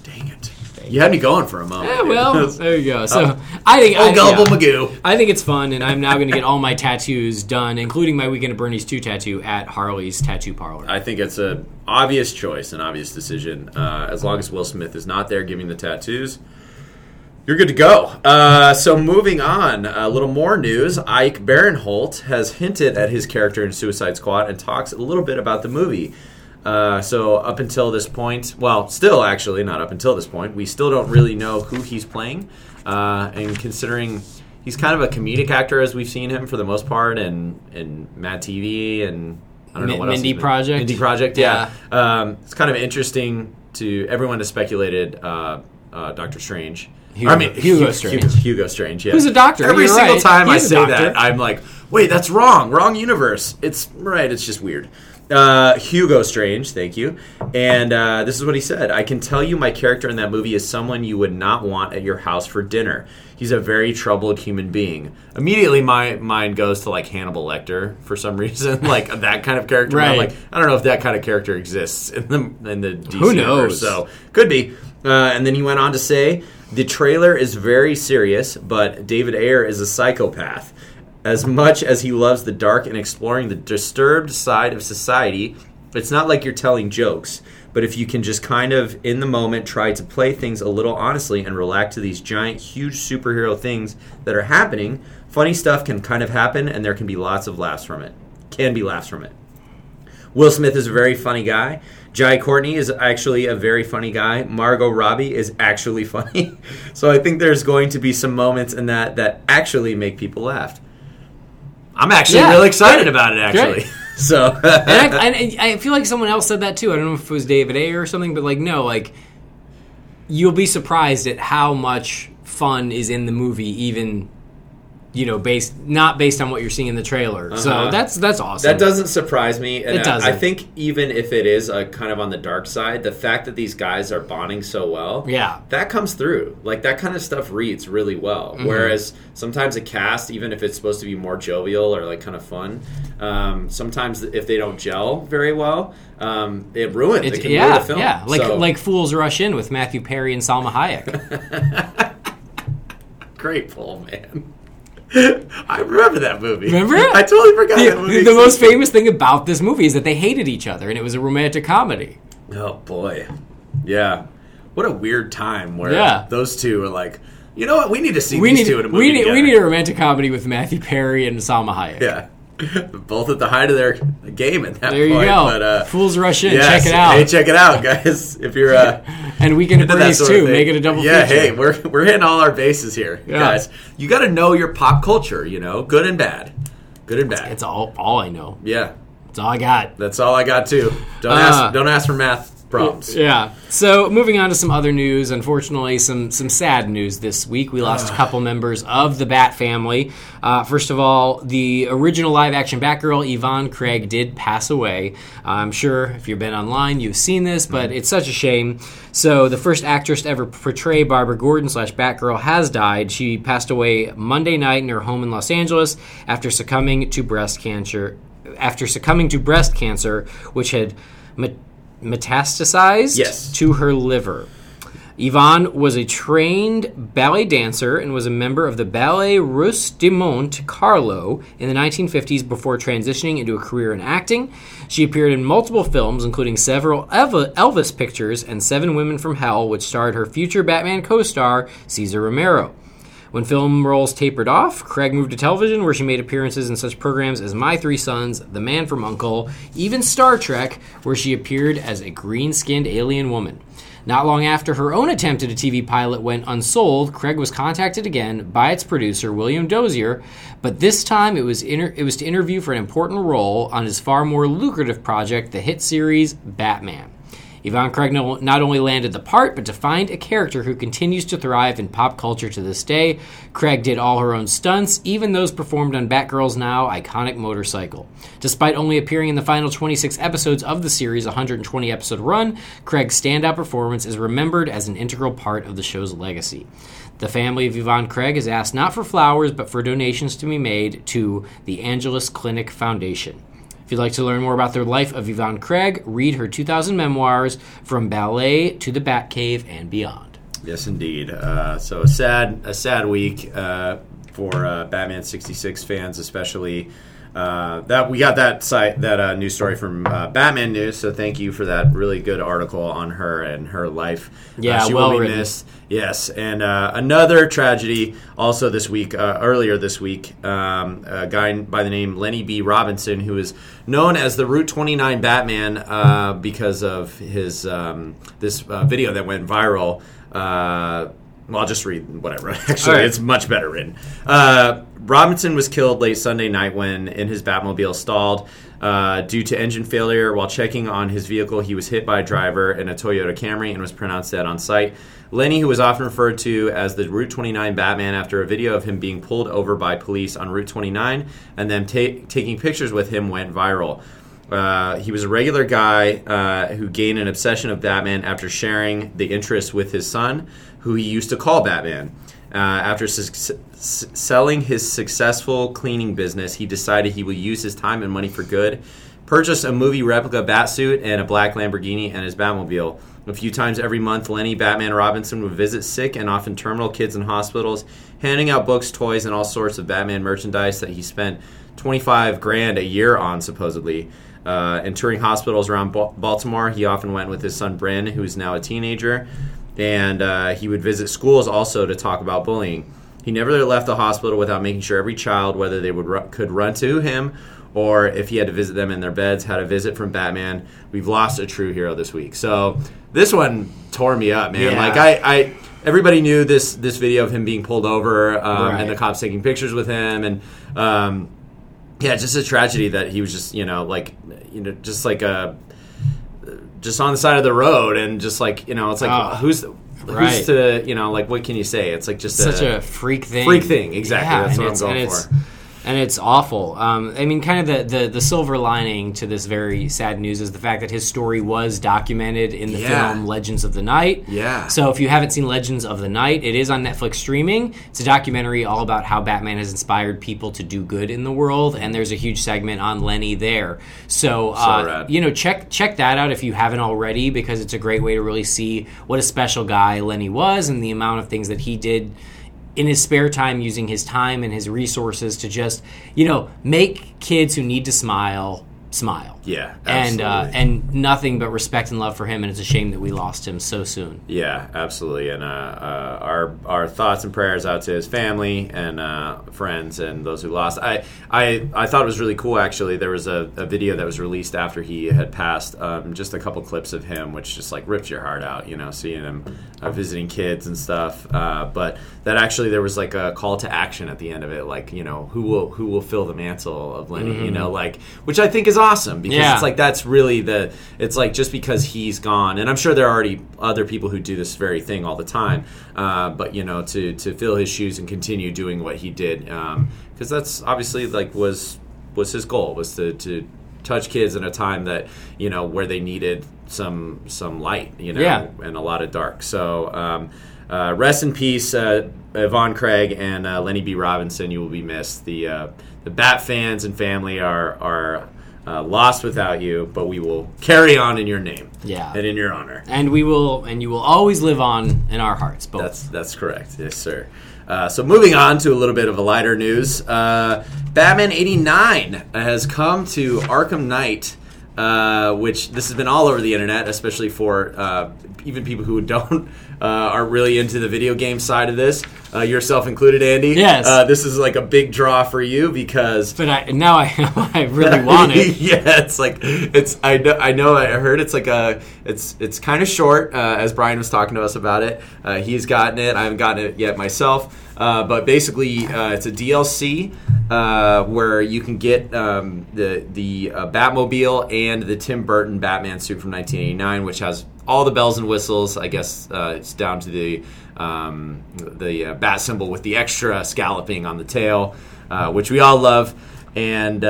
Dang it! You had me going for a moment. Eh, well, there you go. So I think oh, I, gullible yeah. Magoo. I think it's fun, and I'm now going to get all my tattoos done, including my Weekend at Bernie's 2 tattoo at Harley's Tattoo Parlor. I think it's a obvious choice, an obvious decision. Uh, as long as Will Smith is not there giving the tattoos, you're good to go. Uh, so moving on, a little more news. Ike Barinholtz has hinted at his character in Suicide Squad and talks a little bit about the movie. Uh, so up until this point, well, still actually not up until this point, we still don't really know who he's playing. Uh, and considering he's kind of a comedic actor as we've seen him for the most part, and and Mad TV and I don't know Mi- what else. Mindy Project? Mindy Project, yeah. Um, it's kind of interesting to everyone has speculated uh, uh, Doctor Strange. Hugo- I mean, Hugo Hu- Strange. Hugo, Hugo Strange, yeah. Who's a doctor, Every you're single right. time I He's a say that, I'm like, wait, that's wrong. Wrong universe. It's right. It's just weird. Uh, Hugo Strange, thank you. And uh, this is what he said I can tell you my character in that movie is someone you would not want at your house for dinner. He's a very troubled human being. Immediately, my mind goes to like Hannibal Lecter for some reason, like that kind of character. Right. like, I don't know if that kind of character exists in the in the DC Who universe. knows? So could be. Uh, and then he went on to say, the trailer is very serious, but David Ayer is a psychopath. As much as he loves the dark and exploring the disturbed side of society, it's not like you're telling jokes. But if you can just kind of, in the moment, try to play things a little honestly and relax to these giant, huge superhero things that are happening, funny stuff can kind of happen and there can be lots of laughs from it. Can be laughs from it. Will Smith is a very funny guy. Jai Courtney is actually a very funny guy. Margot Robbie is actually funny. so I think there's going to be some moments in that that actually make people laugh. I'm actually Yeah, really excited great, about it, actually. great. So and I, and I feel like someone else said that too. I don't know if it was David Ayer or something, but like, no, like, you'll be surprised at how much fun is in the movie, even you know, based not based on what you're seeing in the trailer. So Uh-huh. that's that's awesome. That doesn't surprise me. And It I- I think even if it is a kind of on the dark side, the fact that these guys are bonding so well, Yeah. that comes through. Like that kind of stuff reads really well. Mm-hmm. Whereas sometimes a cast, even if it's supposed to be more jovial or like kind of fun, um, sometimes if they don't gel very well, um, it ruins. It, It's, can yeah, ruin the film. yeah, like So- like Fools Rush In with Matthew Perry and Salma Hayek. great pull, man. I remember that movie. Remember it? I totally forgot that the, movie. the most famous thing about this movie is that they hated each other, and it was a romantic comedy. Oh boy, yeah. What a weird time where Yeah. those two are like, you know what? We need to see We these need two in a movie we need together. we need a romantic comedy with Matthew Perry and Salma Hayek. yeah, both at the height of their game at that There you point. go. But, uh, Fools Rush In. yes. Check it out. Hey, check it out, guys. If you're uh, and Weekend at Into Bernie's too. Make it a double Yeah, feature. hey, we're we're hitting all our bases here, Yeah. guys. You got to know your pop culture. You know, good and bad, good and bad. It's all all I know. yeah, It's all I got. that's all I got too. Don't Uh, ask. Don't ask for math problems. Yeah. So moving on to some other news. Unfortunately, some some sad news this week. We lost a couple members of the Bat family. Uh, first of all, the original live action Batgirl Yvonne Craig did pass away. I'm sure if you've been online, you've seen this, but it's such a shame. So the first actress to ever portray Barbara Gordon slash Batgirl has died. She passed away Monday night in her home in Los Angeles after succumbing to breast cancer. After succumbing to breast cancer, which had metastasized Yes. to her liver. Yvonne was a trained ballet dancer and was a member of the Ballet Russe de Monte Carlo in the 1950s before transitioning into a career in acting. She appeared in multiple films, including several Elvis pictures and Seven Women from Hell, which starred her future Batman co star, Cesar Romero. When film roles tapered off, Craig moved to television, where she made appearances in such programs as My Three Sons, The Man from Uncle, even Star Trek, where she appeared as a green skinned alien woman. Not long after her own attempt at a TV pilot went unsold, Craig was contacted again by its producer, William Dozier, but this time it was, inter- it was to interview for an important role on his far more lucrative project, the hit series Batman. Yvonne Craig not only landed the part, but defined a character who continues to thrive in pop culture to this day. Craig did all her own stunts, even those performed on Batgirl's now iconic motorcycle. Despite only appearing in the final 26 episodes of the series' 120 episode run, Craig's standout performance is remembered as an integral part of the show's legacy. The family of Yvonne Craig has asked not for flowers, but for donations to be made to the Angeles Clinic Foundation. If you'd like to learn more about the life of Yvonne Craig, read her 2000 memoirs, From Ballet to the Batcave and Beyond. Yes, indeed. Uh, so a sad, a sad week uh, for uh, Batman '66 fans, especially. Uh, that we got that site that uh, news story from uh, Batman News. So thank you for that really good article on her and her life. Yeah, uh, she well will be written. missed. Yes, and uh, another tragedy also this week. Uh, earlier this week, um, a guy by the name Lenny B. Robinson, who is known as the Route 29 Batman uh, because of his um, this uh, video that went viral. Uh, well, I'll just read whatever. Actually, All right. it's much better written. Uh, Robinson was killed late Sunday night when in his Batmobile stalled uh, due to engine failure. While checking on his vehicle, he was hit by a driver in a Toyota Camry and was pronounced dead on site. Lenny, who was often referred to as the Route 29 Batman after a video of him being pulled over by police on Route 29 and then ta- taking pictures with him, went viral. Uh, he was a regular guy uh, who gained an obsession of Batman after sharing the interest with his son, who he used to call Batman. Uh, after su- selling his successful cleaning business, he decided he would use his time and money for good. Purchased a movie replica Batsuit and a black Lamborghini and his Batmobile. A few times every month, Lenny Batman Robinson would visit sick and often terminal kids in hospitals, handing out books, toys, and all sorts of Batman merchandise that he spent 25 grand a year on, supposedly. Uh, and touring hospitals around Ba- Baltimore, he often went with his son Bryn, who is now a teenager, and uh, he would visit schools also to talk about bullying. He never left the hospital without making sure every child, whether they would ru- could run to him or if he had to visit them in their beds, had a visit from Batman. We've lost a true hero this week. So this one tore me up, man. Yeah. Like I, I, everybody knew this this video of him being pulled over um, Right. and the cops taking pictures with him, and um, yeah, just a tragedy that he was just you know like you know just like a just on the side of the road and just like you know it's like Ah, who's right. to you know like what can you say? It's like just Such a freak thing. freak thing, exactly. That's what I'm going for. And it's awful. Um, I mean, kind of the, the, the silver lining to this very sad news is the fact that his story was documented in the Yeah. film Legends of the Knight. Yeah. So if you haven't seen Legends of the Knight, it is on Netflix streaming. It's a documentary all about how Batman has inspired people to do good in the world, and there's a huge segment on Lenny there. So, uh, rad. you know, check check that out if you haven't already, because it's a great way to really see what a special guy Lenny was and the amount of things that he did in his spare time using his time and his resources to just you know make kids who need to smile smile. Yeah, and uh, and nothing but respect and love for him. And it's a shame that we lost him so soon. Yeah, absolutely. And uh, uh, our our thoughts and prayers out to his family and uh, friends and those who lost. I, I I thought it was really cool. Actually, there was a, a video that was released after he had passed. Um, just a couple clips of him, which just like rips your heart out. You know, seeing him uh, visiting kids and stuff. Uh, but that actually there was like a call to action at the end of it. Like you know who will who will fill the mantle of Lenny. You know, like which I think is awesome because Yeah. it's like that's really the it's like just because he's gone and i'm sure there are already other people who do this very thing all the time uh, but you know to to fill his shoes and continue doing what he did because that's obviously like was was his goal was to to touch kids in a time that you know where they needed some some light you know Yeah. and a lot of dark so um, uh, rest in peace, uh, Yvonne Craig and uh, Lenny B. Robinson. You will be missed. The uh, the Bat fans and family are are uh, lost without you, but we will carry on in your name. Yeah. and in your honor. And we will, and you will always live on in our hearts. Both. That's that's correct. Yes, sir. Uh, so moving on to a little bit of a lighter news, uh, Batman '89 has come to Arkham Knight, uh, which this has been all over the internet, especially for uh, even people who don't uh, aren't really into the video game side of this, uh, yourself included, Andy. Yes. uh, this is like a big draw for you because but I, now I, I really want it. yeah, it's like it's. I know. I know. I heard it's like a. It's it's kind of short. Uh, as Brian was talking to us about it, uh, he's gotten it. I haven't gotten it yet myself. Uh, but basically, uh, it's a DLC uh, where you can get um, the the uh, Batmobile and the Tim Burton Batman suit from 1989, which has all the bells and whistles. I guess uh, it's down to the um, the bat symbol with the extra scalloping on the tail, which we all love. And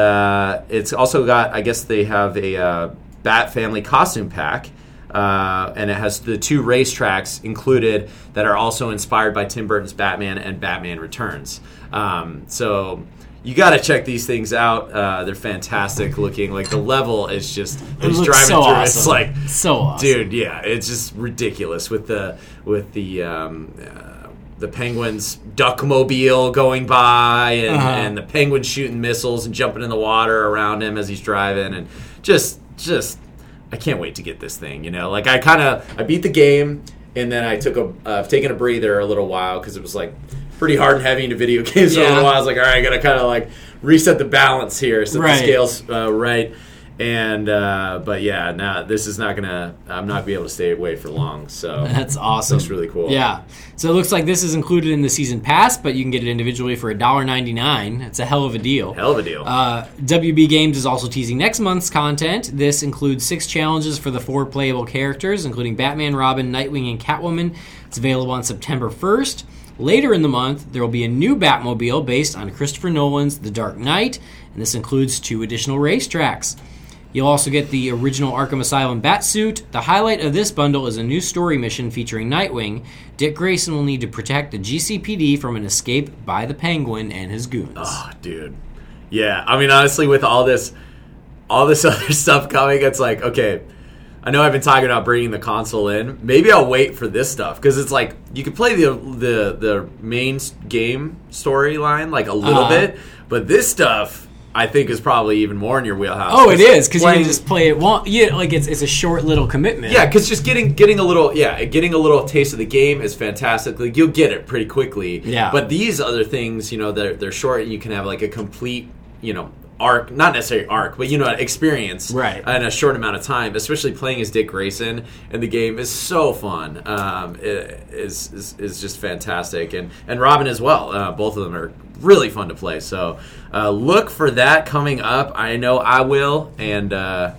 it's also got, I guess they have a Bat Family costume pack. Uh, and it has the two racetracks included that are also inspired by Tim Burton's Batman and Batman Returns. Um, so you got to check these things out. Uh, they're fantastic looking. Like the level is just It it's looks driving so through. awesome. It's like so awesome. dude yeah it's just ridiculous with the with the um, uh, the penguins duckmobile going by and, Uh-huh. and the penguin shooting missiles and jumping in the water around him as he's driving and just just i can't wait to get this thing you know? Like i kind of i beat the game and then i took a uh, i've taken a breather a little while because it was like pretty hard and heavy into video games for a little while. I was like all right i gotta kind of like reset the balance here set Right. the scales uh, right and uh, but yeah, now this is not gonna. I'm not gonna be able to stay away for long. So That's awesome. Looks really cool. Yeah. So it looks like this is included in the season pass, but you can get it individually for $1.99. It's a hell of a deal. hell of a deal. Uh, WB Games is also teasing next month's content. This includes six challenges for the four playable characters, including Batman, Robin, Nightwing, and Catwoman. It's available on September 1st. Later in the month, there will be a new Batmobile based on Christopher Nolan's The Dark Knight, and this includes two additional racetracks. You'll also get the original Arkham Asylum Batsuit. The highlight of this bundle is a new story mission featuring Nightwing. Dick Grayson will need to protect the GCPD from an escape by the Penguin and his goons. oh, dude. Yeah, I mean, honestly, with all this, all this other stuff coming, it's like, okay, I know I've been talking about bringing the console in. Maybe I'll wait for this stuff because it's like you could play the the the main game storyline like a little Uh-huh. bit, but this stuff I think is probably even more in your wheelhouse. Oh, it is because you can just play it. One, yeah, like it's it's a short little commitment. Yeah, because just getting getting a little yeah getting a little taste of the game is fantastic. Like you'll get it pretty quickly. Yeah. But these other things, you know, they're they're short and you can have like a complete you know arc, not necessarily arc, but you know, experience Right. in a short amount of time. Especially playing as Dick Grayson in the game is so fun. Um, it is, is is just fantastic, and and Robin as well. Uh, both of them are really fun to play. So uh, look for that coming up. I know I will, and. Uh,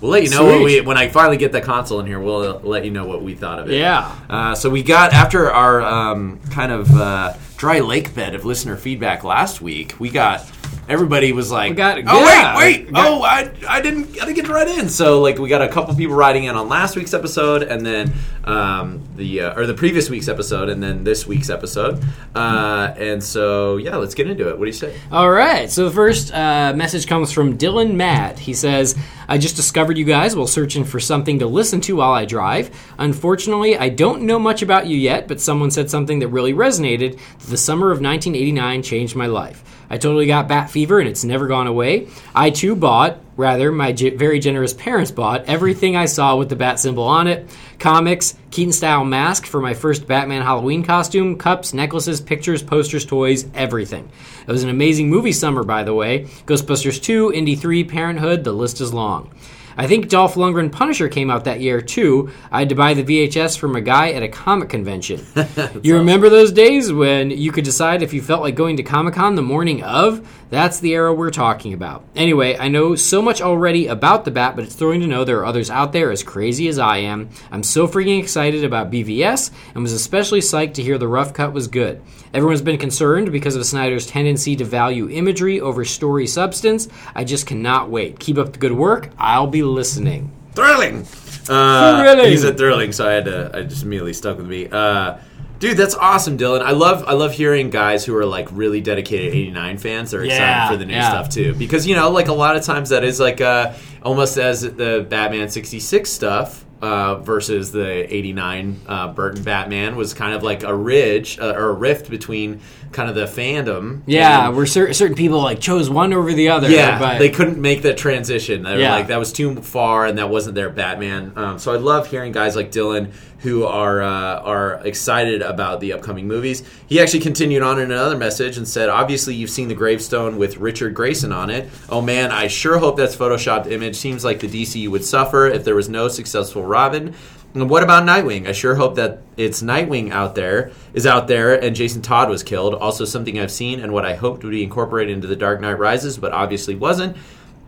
We'll let you know when, we, when I finally get the console in here. We'll let you know what we thought of it. Yeah. Uh, so we got after our um, kind of uh, dry lake bed of listener feedback last week. We got everybody was like, got- "Oh yeah, wait, wait, got- oh I, I didn't I didn't get to write in." So like we got a couple people writing in on last week's episode, and then um, the uh, or the previous week's episode, and then this week's episode. Uh, and so yeah, let's get into it. What do you say? All right. So the first uh, message comes from Dylan Matt. He says, "I just discovered you guys while searching for something to listen to while I drive. Unfortunately, I don't know much about you yet, but someone said something that really resonated. The summer of 1989 changed my life. I totally got bat fever and it's never gone away. I too bought, rather, my very generous parents bought everything I saw with the bat symbol on it comics, Keaton style mask for my first Batman Halloween costume, cups, necklaces, pictures, posters, toys, everything. It was an amazing movie summer, by the way. Ghostbusters 2, Indy 3, Parenthood, the list is long. I think Dolph Lundgren Punisher came out that year too. I had to buy the VHS from a guy at a comic convention. you remember those days when you could decide if you felt like going to Comic Con the morning of? That's the era we're talking about. Anyway, I know so much already about the Bat, but it's thrilling to know there are others out there as crazy as I am. I'm so freaking excited about BVS and was especially psyched to hear the rough cut was good. Everyone's been concerned because of Snyder's tendency to value imagery over story substance. I just cannot wait. Keep up the good work. I'll be listening. Thrilling. Uh, Thrilling. He said thrilling, so I had to. I just immediately stuck with me. Uh, dude, that's awesome, Dylan. I love. I love hearing guys who are like really dedicated '89 fans. They're Yeah, excited for the new yeah. stuff too, because you know, like a lot of times that is like uh, almost as the Batman '66 stuff. Uh, versus the '89 uh, Burton Batman was kind of like a ridge uh, or a rift between kind of the fandom. Yeah, and- where cer- certain people like chose one over the other. yeah, but they couldn't make that transition. They were Yeah. like that was too far, and that wasn't their Batman. Um, so I love hearing guys like Dylan who are uh, are excited about the upcoming movies. He actually continued on in another message and said, "Obviously, you've seen the gravestone with Richard Grayson on it. Oh man, I sure hope that's photoshopped image. Seems like the DCU would suffer if there was no successful Robin." And what about Nightwing? I sure hope that it's Nightwing out there is out there and Jason Todd was killed. Also something I've seen and what I hoped would be incorporated into The Dark Knight Rises, but obviously wasn't,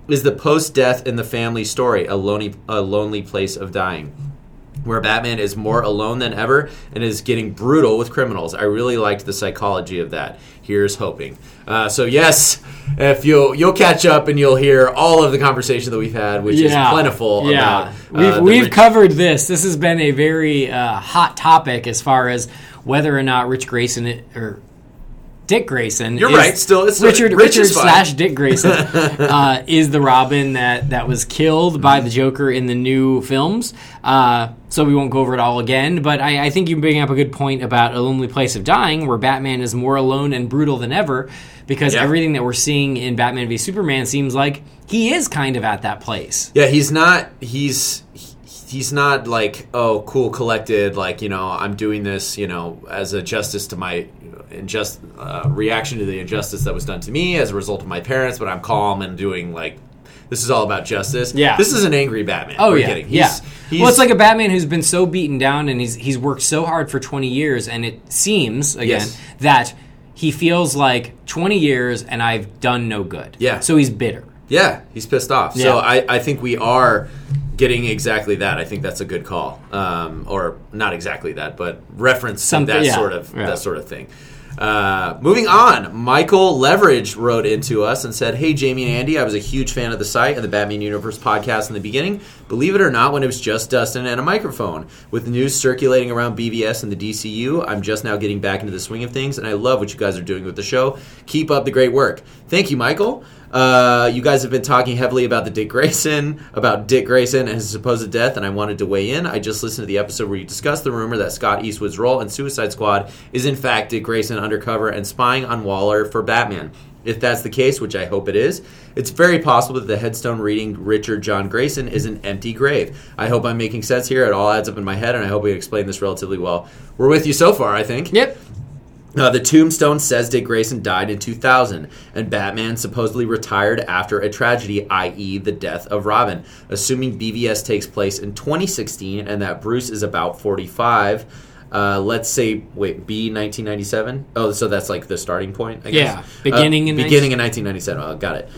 is the post-death in the family story, a lonely a lonely place of dying. Where Batman is more alone than ever and is getting brutal with criminals. I really liked the psychology of that. Here's hoping. Uh, so yes, if you'll you'll catch up and you'll hear all of the conversation that we've had, which yeah, is plentiful Yeah, about. uh, we've we've rich- covered this. This has been a very uh, hot topic as far as whether or not Rich Grayson or Dick Grayson. You're is- right, still, it's- Richard Rich Richard slash Dick Grayson uh, is the Robin that that was killed by the Joker in the new films. Uh, so we won't go over it all again. But I, I think you bring up a good point about a lonely place of dying, where Batman is more alone and brutal than ever. Because Yeah. everything that we're seeing in Batman v Superman seems like he is kind of at that place. Yeah, he's not. He's he's not like oh cool collected like you know I'm doing this you know as a justice to my injust uh, reaction to the injustice that was done to me as a result of my parents, but I'm calm and doing like this is all about justice. Yeah. this is an angry Batman. Oh We're yeah, kidding. yeah. He's, he's, well, it's like a Batman who's been so beaten down and he's he's worked so hard for twenty years, and it seems again Yes. that he feels like twenty years and I've done no good. Yeah. so he's bitter. Yeah, he's pissed off. Yeah. So I, I think we are getting exactly that. I think that's a good call, um, or not exactly that, but reference to that yeah, sort of yeah. that sort of thing. Uh, moving on, Michael Leverage wrote into us and said, "Hey Jaime and Andy, I was a huge fan of the site and the Batman Universe podcast in the beginning. Believe it or not, when it was just Dustin and a microphone, with news circulating around BVS and the DCU, I'm just now getting back into the swing of things, and I love what you guys are doing with the show. Keep up the great work. Thank you, Michael." Uh, you guys have been talking heavily about the Dick Grayson, about Dick Grayson and his supposed death, and I wanted to weigh in. I just listened to the episode where you discussed the rumor that Scott Eastwood's role in Suicide Squad is in fact Dick Grayson undercover and spying on Waller for Batman. If that's the case, which I hope it is, it's very possible that the headstone reading Richard John Grayson is an empty grave. I hope I'm making sense here. It all adds up in my head, and I hope we explain this relatively well. We're with you so far, I think. Yep. Uh, the tombstone says Dick Grayson died in 2000, and Batman supposedly retired after a tragedy, i.e., the death of Robin. Assuming BVS takes place in 2016 and that Bruce is about 45, uh, let's say, wait, B 1997? Oh, so that's like the starting point, I guess? Yeah, beginning Uh, in beginning in 1997. Oh, got it.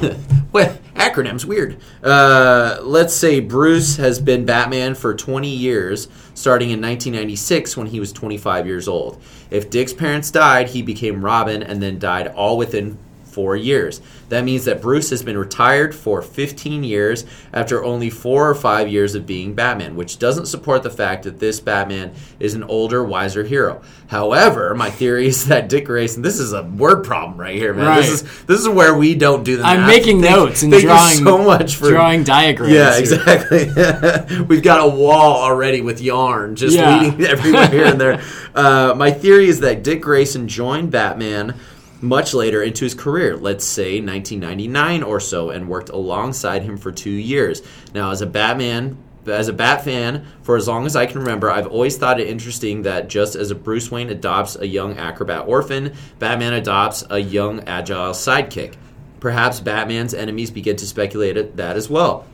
well, acronyms weird. Uh, let's say Bruce has been Batman for 20 years, starting in 1996 when he was 25 years old. If Dick's parents died, he became Robin and then died all within four years. That means that Bruce has been retired for 15 years after only four or five years of being Batman, which doesn't support the fact that this Batman is an older, wiser hero. However, my theory is that Dick Grayson. This is a word problem right here, man. This is this is where we don't do the. I'm math. making Thank- notes and drawing so much for drawing diagrams. Yeah, exactly. We've got a wall already with yarn just Yeah. leading everywhere here and there. Uh, my theory is that Dick Grayson joined Batman much later into his career, let's say 1999 or so, and worked alongside him for two years. Now, as a Batman, as a Bat fan, for as long as I can remember, I've always thought it interesting that just as a Bruce Wayne adopts a young acrobat orphan, Batman adopts a young agile sidekick. Perhaps Batman's enemies begin to speculate at that as well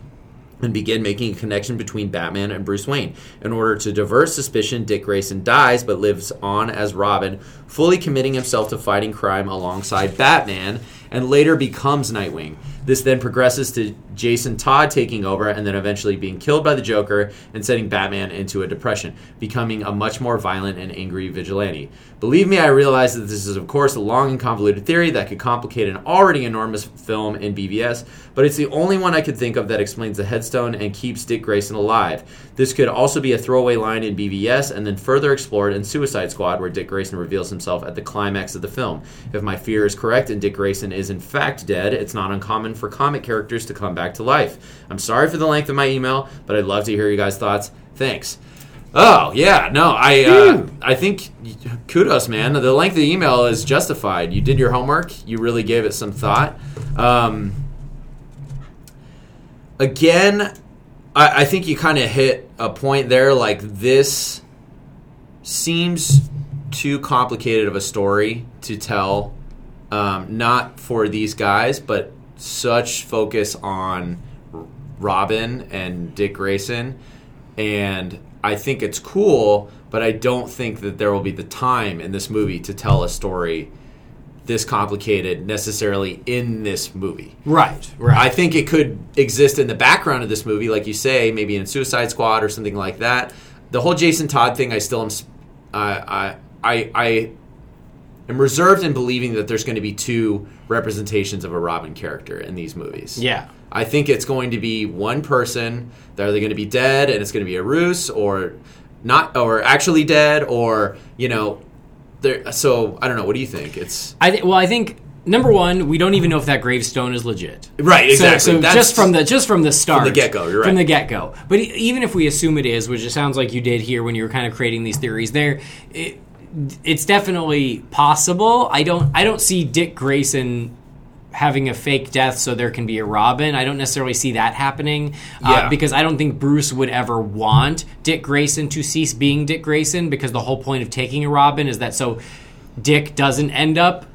and begin making a connection between Batman and Bruce Wayne. In order to divert suspicion, Dick Grayson dies but lives on as Robin, fully committing himself to fighting crime alongside Batman, and later becomes Nightwing. This then progresses to Jason Todd taking over and then eventually being killed by the Joker and setting Batman into a depression, becoming a much more violent and angry vigilante. Believe me, I realize that this is, of course, a long and convoluted theory that could complicate an already enormous film in BVS, but it's the only one I could think of that explains the headstone and keeps Dick Grayson alive. This could also be a throwaway line in BVS and then further explored in Suicide Squad, where Dick Grayson reveals himself at the climax of the film. If my fear is correct and Dick Grayson is in fact dead, it's not uncommon for comic characters to come back to life. I'm sorry for the length of my email, but I'd love to hear you guys' thoughts. Thanks. Oh yeah, no, I uh, I think kudos, man. The length of the email is justified. You did your homework. You really gave it some thought. Um, again, I, I think you kind of hit a point there. Like this seems too complicated of a story to tell. Um, not for these guys, but such focus on Robin and Dick Grayson, and I think it's cool, but I don't think that there will be the time in this movie to tell a story this complicated necessarily in this movie. Right, right. I think it could exist in the background of this movie, like you say, maybe in Suicide Squad or something like that. The whole Jason Todd thing, I still am, I, I, I am reserved in believing that there's going to be two representations of a Robin character in these movies. yeah. I think it's going to be one person. They're going to be dead, and it's going to be a ruse, or not, or actually dead, or you know, there. So I don't know. What do you think? It's I th- well, I think number one, we don't even know if that gravestone is legit. right. Exactly. So, That's- just from the just from the start, the get-go, you're From the get go. But even if we assume it is, which it sounds like you did here when you were kind of creating these theories, there, it, it's definitely possible. I don't I don't see Dick Grayson having a fake death so there can be a Robin. I don't necessarily see that happening uh, Yeah. because I don't think Bruce would ever want Dick Grayson to cease being Dick Grayson because the whole point of taking a Robin is that so Dick doesn't end up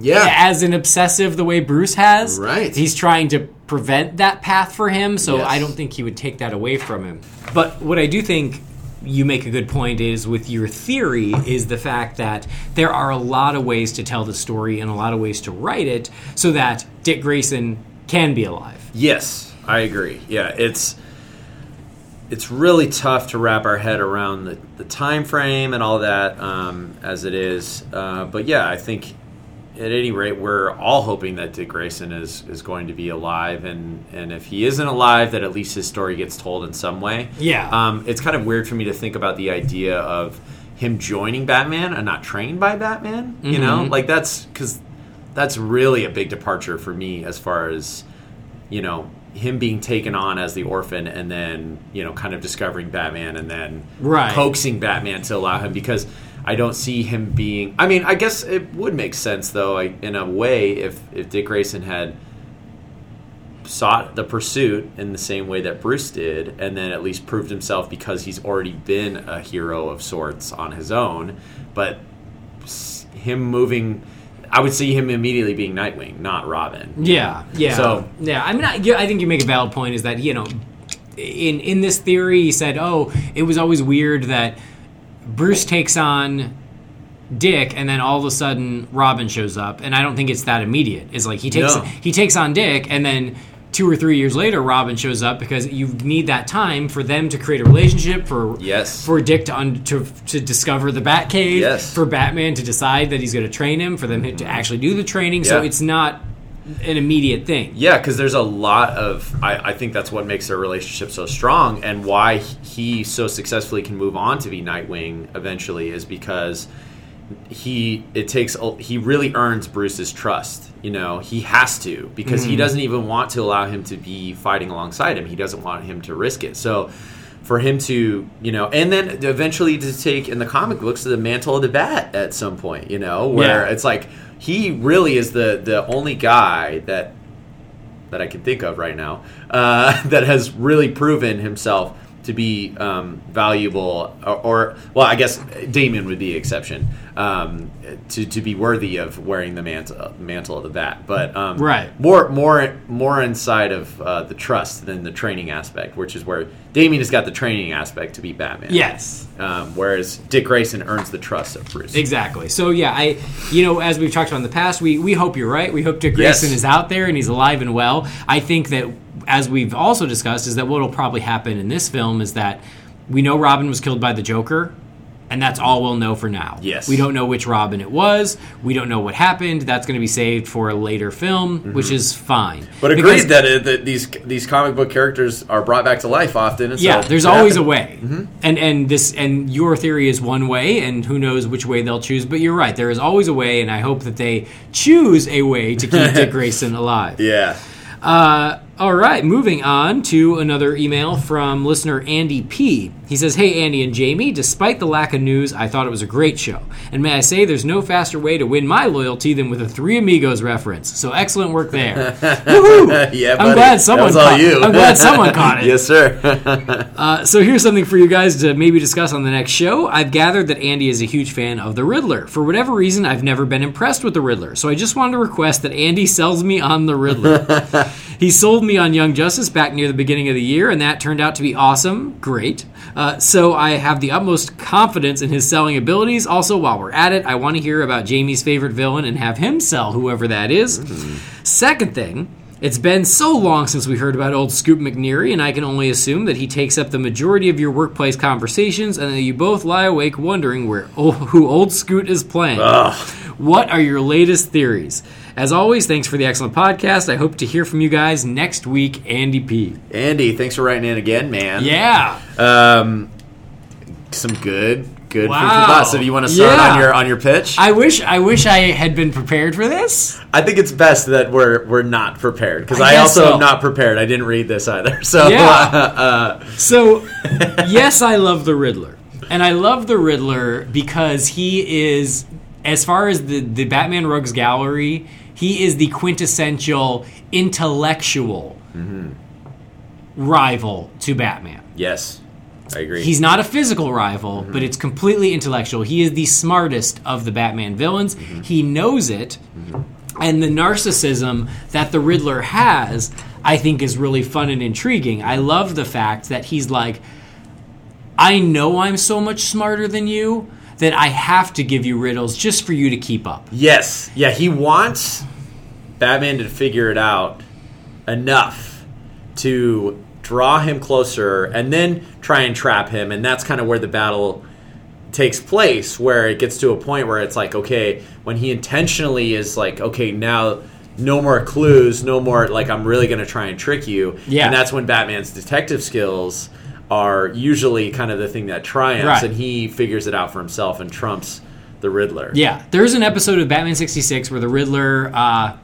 yeah. as an obsessive the way Bruce has. Right. He's trying to prevent that path for him, so Yes. I don't think he would take that away from him. But what I do think you make a good point is with your theory is the fact that there are a lot of ways to tell the story and a lot of ways to write it so that Dick Grayson can be alive. Yes, I agree. Yeah, it's it's really tough to wrap our head around the, the time frame and all that um, as it is. Uh, but yeah, I think at any rate, we're all hoping that Dick Grayson is is going to be alive, and and if he isn't alive, that at least his story gets told in some way. Yeah. Um, it's kind of weird for me to think about the idea of him joining Batman and not trained by Batman. You know, Mhm. like that's because that's really a big departure for me as far as you know him being taken on as the orphan and then you know kind of discovering Batman and then Right. coaxing Batman to allow him because I don't see him being. I mean, I guess it would make sense though, I, in a way, if if Dick Grayson had sought the pursuit in the same way that Bruce did, and then at least proved himself because he's already been a hero of sorts on his own. But him moving, I would see him immediately being Nightwing, not Robin. Yeah, yeah. So- yeah, I mean, I, I think you make a valid point. Is that you know, in in this theory, he said, "Oh, it was always weird that Bruce takes on Dick, and then all of a sudden Robin shows up." And I don't think it's that immediate. It's like he takes No. he takes on Dick, and then. Two or three years later, Robin shows up because you need that time for them to create a relationship. For Yes. for Dick to un- to, to discover the Batcave. Yes. For Batman to decide that he's going to train him. For them to actually do the training. So it's not an immediate thing. Yeah, because there's a lot of. I, I think that's what makes their relationship so strong, and why he so successfully can move on to be Nightwing eventually is because he it takes he really earns Bruce's trust. You know, he has to because he mm-hmm. doesn't even want to allow him to be fighting alongside him. He doesn't want him to risk it. So for him to, you know, and then eventually to take in the comic books the mantle of the bat at some point, you know, where Yeah. it's like he really is the the only guy that that I can think of right now uh, that has really proven himself to be um, valuable, or, or well, I guess Damian would be the exception um, to to be worthy of wearing the mantle mantle of the bat. But um, Right. more more more inside of uh, the trust than the training aspect, which is where Damian has got the training aspect to be Batman. Yes. Um, whereas Dick Grayson earns the trust of Bruce. Exactly. So yeah, I you know as we've talked about in the past, we we hope you're right. We hope Dick Yes. Grayson is out there and he's alive and well. I think that as we've also discussed is that what will probably happen in this film is that we know Robin was killed by the Joker. And that's all we'll know for now. Yes. We don't know which Robin it was. We don't know what happened. That's going to be saved for a later film, which is fine. Mm-hmm. But agreed Because- that, uh, that these these comic book characters are brought back to life often. And so yeah, there's always a happened. way, and and this and your theory is one way, and who knows which way they'll choose. But you're right, there is always a way, and I hope that they choose a way to keep Dick Grayson alive. Yeah. Uh, all right, moving on to another email from listener Andy P. He says, Hey, Andy and Jaime, despite the lack of news, I thought it was a great show. And may I say, there's no faster way to win my loyalty than with a Three Amigos reference. So excellent work there. Woohoo! yeah, I'm glad someone that was all caught- you. I'm glad someone caught it. yes, sir. Uh, so here's something for you guys to maybe discuss on the next show. I've gathered that Andy is a huge fan of the Riddler. For whatever reason, I've never been impressed with the Riddler. So I just wanted to request that Andy sells me on the Riddler. he sold me on Young Justice back near the beginning of the year, and that turned out to be awesome. Great. Uh, so I have the utmost confidence in his selling abilities. Also, while we're at it, I want to hear about Jaime's favorite villain and have him sell whoever that is. Second thing, it's been so long since we heard about old Scoot McNairy, and I can only assume that he takes up the majority of your workplace conversations, and that you both lie awake wondering where who old Scoot is playing. What are your latest theories? As always, thanks for the excellent podcast. I hope to hear from you guys next week, Andy P. Andy, thanks for writing in again, man. Yeah. Um, some good, good food Wow. for thought. So, do you want to start Yeah. on your on your pitch? I wish I wish I had been prepared for this. I think it's best that we're we're not prepared because I I, also so. am not prepared. I didn't read this either. So, Yeah. uh, So, yes, I love the Riddler. And I love the Riddler because he is, as far as the, the Batman Rogues Gallery, he is the quintessential intellectual rival to Batman. yes, I agree. He's not a physical rival, but it's completely intellectual. He is the smartest of the Batman villains. Mm-hmm. He knows it. Mm-hmm. And the narcissism that the Riddler has, I think, is really fun and intriguing. I love the fact that he's like, I know I'm so much smarter than you that I have to give you riddles just for you to keep up. Yes. Yeah, he wants Batman to figure it out enough to draw him closer and then try and trap him. And that's kind of where the battle takes place, where it gets to a point where it's like, okay, when he intentionally is like, okay, now no more clues, no more, like, I'm really going to try and trick you. Yeah. And that's when Batman's detective skills are usually kind of the thing that triumphs, Right. and he figures it out for himself and trumps the Riddler. Yeah, there's an episode of Batman 66 where the Riddler. Uh,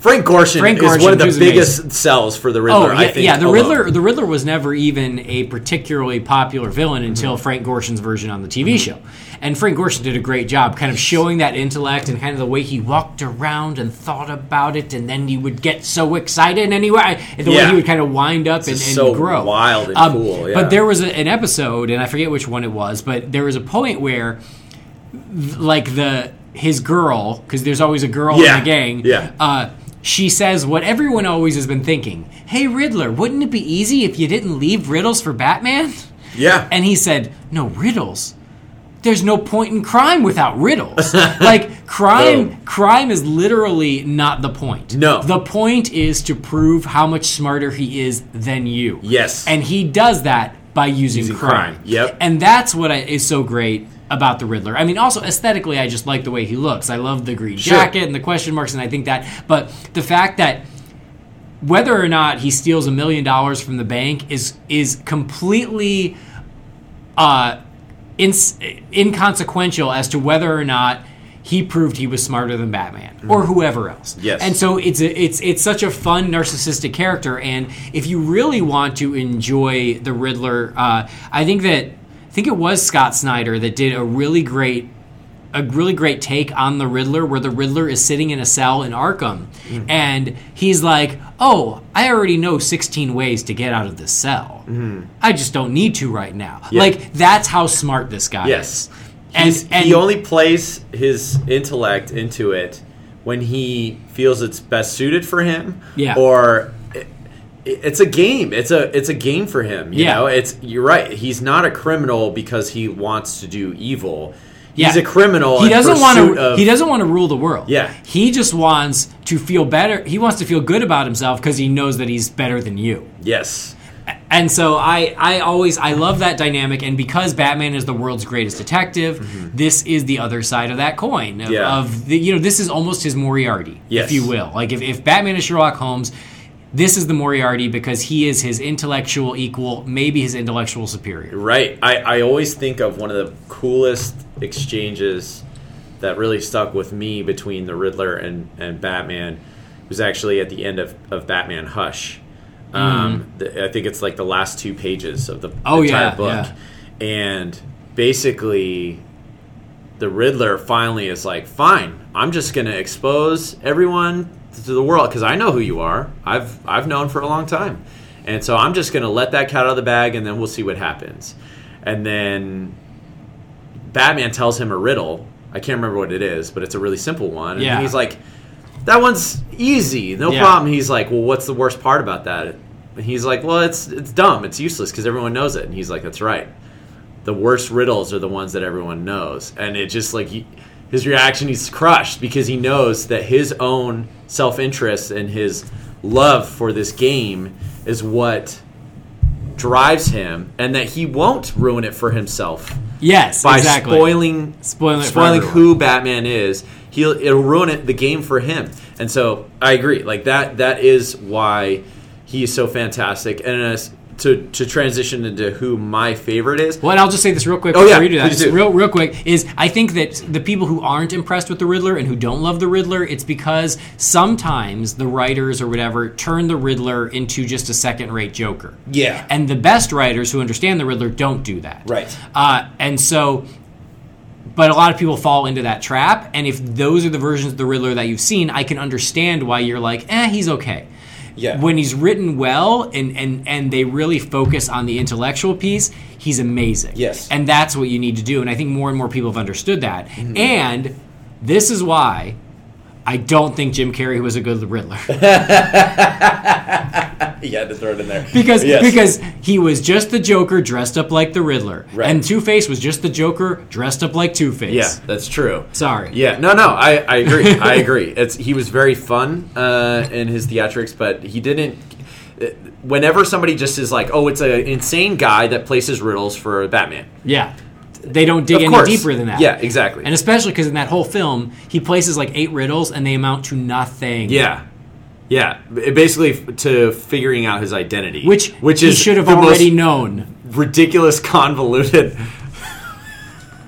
Frank Gorshin Frank is Gorshin, one of the biggest sells for the Riddler. Oh yeah, I think. yeah. The alone. Riddler, the Riddler was never even a particularly popular villain until Mm-hmm. Frank Gorshin's version on the TV show. And Frank Gorshin did a great job, kind of showing that intellect and kind of the way he walked around and thought about it, and then he would get so excited anyway, and the way he would kind of wind up and, and so grow. Um, wild and cool, yeah. But there was a, an episode, and I forget which one it was, but there was a point where, like the his girl, because there's always a girl Yeah. in the gang. Yeah. Uh, she says what everyone always has been thinking. Hey Riddler, wouldn't it be easy if you didn't leave riddles for Batman? Yeah. And he said, "No riddles. There's no point in crime without riddles. like crime, Boom. crime is literally not the point. No. the point is to prove how much smarter he is than you. Yes. and he does that by using, Using crime. crime. Yep. and that's what I, is so great about the Riddler. I mean, also aesthetically, I just like the way he looks. I love the green Sure. jacket and the question marks, and I think that. But the fact that whether or not he steals a million dollars from the bank is is completely uh, ins- inconsequential as to whether or not he proved he was smarter than Batman or whoever else. Yes. And so it's a, it's it's such a fun narcissistic character, and if you really want to enjoy the Riddler, uh, I think that I think it was Scott Snyder that did a really great a really great take on the Riddler where the Riddler is sitting in a cell in Arkham mm-hmm. and he's like, "Oh, I already know 16 ways to get out of this cell. Mm-hmm. I just don't need to right now." Like that's how smart this guy Yes. is. And, He's- and he only plays his intellect into it when he feels it's best suited for him. Yeah. Or it's a game. It's a it's a game for him. You Yeah. know, it's you're right. He's not a criminal because he wants to do evil. He's Yeah. a criminal. he doesn't want to of- he doesn't want to rule the world. Yeah. He just wants to feel better. He wants to feel good about himself because he knows that he's better than you. Yes. And so I, I always I love that dynamic and because Batman is the world's greatest detective, this is the other side of that coin of, Mm-hmm. Yeah. of the, you know this is almost his Moriarty, Yes. if you will. Like if, if Batman is Sherlock Holmes, this is the Moriarty because he is his intellectual equal, maybe his intellectual superior. Right. I, I always think of one of the coolest exchanges that really stuck with me between the Riddler and, and Batman was actually at the end of, of Batman Hush. Um, the, I think it's like the last two pages of the. Oh, entire yeah, book. yeah. And basically, the Riddler finally is like, fine, I'm just going to expose everyone to the world because I know who you are. I've I've known for a long time, and so I'm just going to let that cat out of the bag, and then we'll see what happens. And then Batman tells him a riddle. I can't remember what it is, but it's a really simple one. And Yeah. he's like, "That one's easy, no Yeah. problem." He's like, "Well, what's the worst part about that?" And he's like, "Well, it's it's dumb. It's useless because everyone knows it." And he's like, "That's right." the worst riddles are the ones that everyone knows and it just like he, his reaction he's crushed because he knows that his own self-interest and his love for this game is what drives him and that he won't ruin it for himself Yes, by exactly. spoiling Spoiling spoiling who Batman is. He'll it'll ruin it the game for him. And so I agree. Like that that is why he is so fantastic. And as, to to transition into who my favorite is. Well, and I'll just say this real quick Oh, before yeah, you do that. do. real, real quick is I think that the people who aren't impressed with the Riddler and who don't love the Riddler, it's because sometimes the writers or whatever turn the Riddler into just a second-rate Joker. Yeah. And the best writers who understand the Riddler don't do that. Right. Uh, and so, but a lot of people fall into that trap. And if those are the versions of the Riddler that you've seen, I can understand why you're like, eh, he's okay. Yeah. When he's written well and, and, and they really focus on the intellectual piece, he's amazing. Yes. And that's what you need to do. And I think more and more people have understood that. Mm-hmm. And this is why I don't think Jim Carrey was a good Riddler. You had to throw it in there. because Yes. because he was just the Joker dressed up like the Riddler, Right. and Two Face was just the Joker dressed up like Two Face. Yeah, that's true. Sorry. Yeah, no, no, I, I agree. I agree. It's he was very fun uh, in his theatrics, but he didn't. Whenever somebody just is like, "Oh, it's an insane guy that places riddles for Batman," Yeah. They don't dig any deeper than that. Yeah, exactly. And especially because in that whole film, he places like eight riddles and they amount to nothing. yeah, yeah, basically f- to figuring out his identity, Which which he is should have already known. ridiculous, convoluted.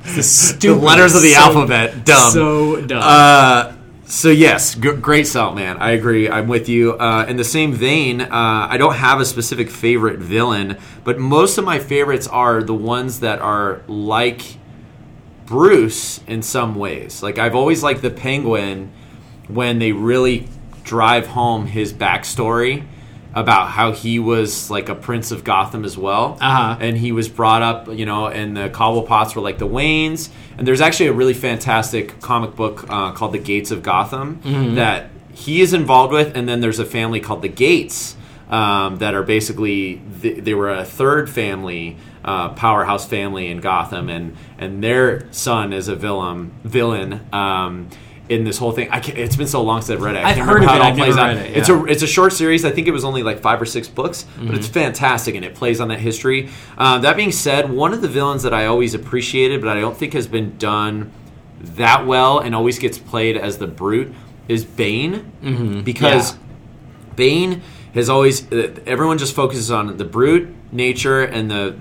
The, The stupid, letters of the so- alphabet, dumb. So dumb. Uh, so yes, g- great salt, man. I agree. I'm with you. Uh, in the same vein, uh, I don't have a specific favorite villain, but most of my favorites are the ones that are like Bruce in some ways. Like I've always liked the Penguin when they really drive home his backstory about how he was like a prince of Gotham as well, Uh-huh. and he was brought up, you know, and the Cobblepots were like the Waynes. And there's actually a really fantastic comic book uh, called The Gates of Gotham Mm-hmm. that he is involved with, and then there's a family called the Gates um, that are basically they, they were a third family. Uh, powerhouse family in Gotham, and and their son is a villain. Villain um, in this whole thing. I can't, it's been so long since I've read it. I I've can't heard remember of how it, it all I've plays never out. read it, It's yeah. Mm-hmm. a it's a short series. I think it was only like five or six books, but it's fantastic and it plays on that history. Uh, that being said, one of the villains that I always appreciated, but I don't think has been done that well and always gets played as the brute is Bane because Yeah. Bane has always uh, everyone just focuses on the brute nature and the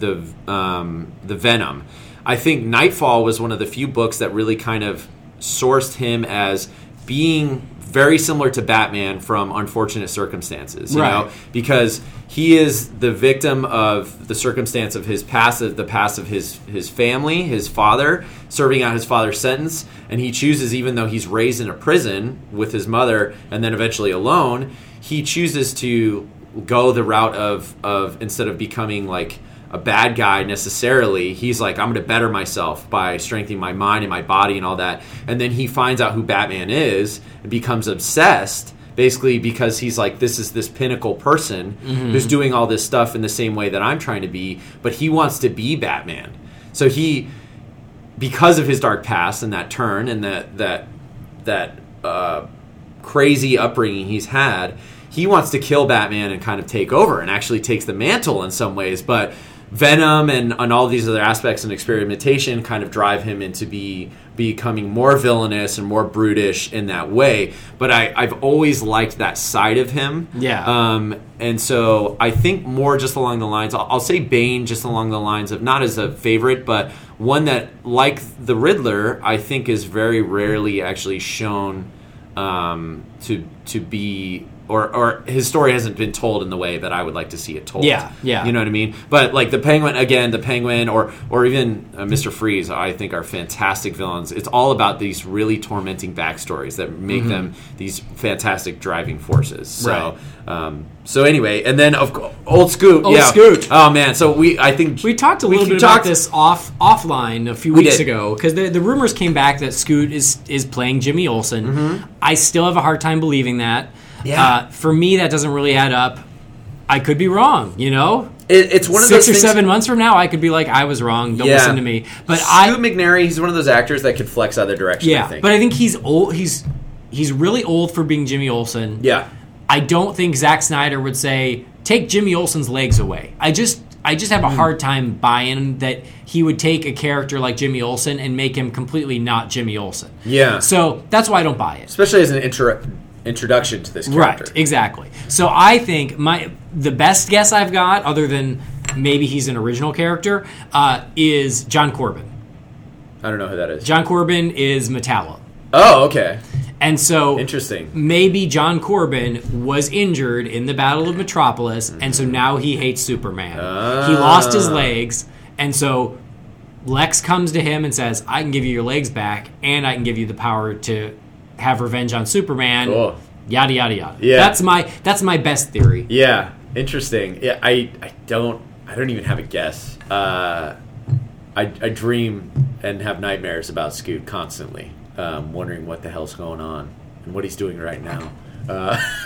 the um, the venom. I think Knightfall was one of the few books that really kind of sourced him as being very similar to Batman from unfortunate circumstances, you Right. know, because he is the victim of the circumstance of his past, the past of his his family, his father serving out his father's sentence, and he chooses, even though he's raised in a prison with his mother and then eventually alone, he chooses to go the route of of instead of becoming like a bad guy necessarily. He's like, I'm going to better myself by strengthening my mind and my body and all that. And then he finds out who Batman is and becomes obsessed, basically because he's like, this is this pinnacle person who's doing all this stuff in the same way that I'm trying to be, but he wants to be Batman. So he, because of his dark past and that turn and that that that uh, crazy upbringing he's had, he wants to kill Batman and kind of take over and actually takes the mantle in some ways. But Venom and, and all these other aspects and experimentation kind of drive him into be becoming more villainous and more brutish in that way. But I, I've always liked that side of him. Yeah. Um, and so I think more just along the lines, I'll, I'll say Bane just along the lines of not as a favorite, but one that, like the Riddler, I think is very rarely actually shown um, to to be. Or, or his story hasn't been told in the way that I would like to see it told. Yeah, yeah. You know what I mean? But like the Penguin again, the Penguin, or or even uh, Mister Freeze, I think are fantastic villains. It's all about these really tormenting backstories that make them these fantastic driving forces. So, Mm-hmm. Right. um, so anyway, and then of course, old Scoot, Old yeah. Scoot. Oh man, so we I think We talked a little bit talked- about this off offline a few We weeks did. ago because the, the rumors came back that Scoot is is playing Jimmy Olsen. I still have a hard time believing that. Yeah. Uh, for me, that doesn't really add up. I could be wrong, you know. It, it's one of Six or things- seven months from now, I could be like, I was wrong. Don't Yeah. listen to me. But Scoot I, McNairy, he's one of those actors that could flex other direction. yeah, I think. but I think he's old. He's he's really old for being Jimmy Olsen. yeah, I don't think Zack Snyder would say take Jimmy Olsen's legs away. I just I just have a hard time buying that he would take a character like Jimmy Olsen and make him completely not Jimmy Olsen. yeah. So that's why I don't buy it. especially as an intro- introduction to this character. Right, exactly. So I think my the best guess I've got, other than maybe he's an original character, uh, is John Corben. I don't know who that is. John Corben is Metallo. Oh, okay, And so interesting. maybe John Corben was injured in the Battle of Metropolis, and so now he hates Superman. He lost his legs, and so Lex comes to him and says, "I can give you your legs back, and I can give you the power to have revenge on Superman." Cool. Yada yada yada. Yeah. that's my that's my best theory. Yeah, interesting. Yeah, I, I don't I don't even have a guess. Uh, I, I dream and have nightmares about Scoot constantly, um, wondering what the hell's going on and what he's doing right now. Uh,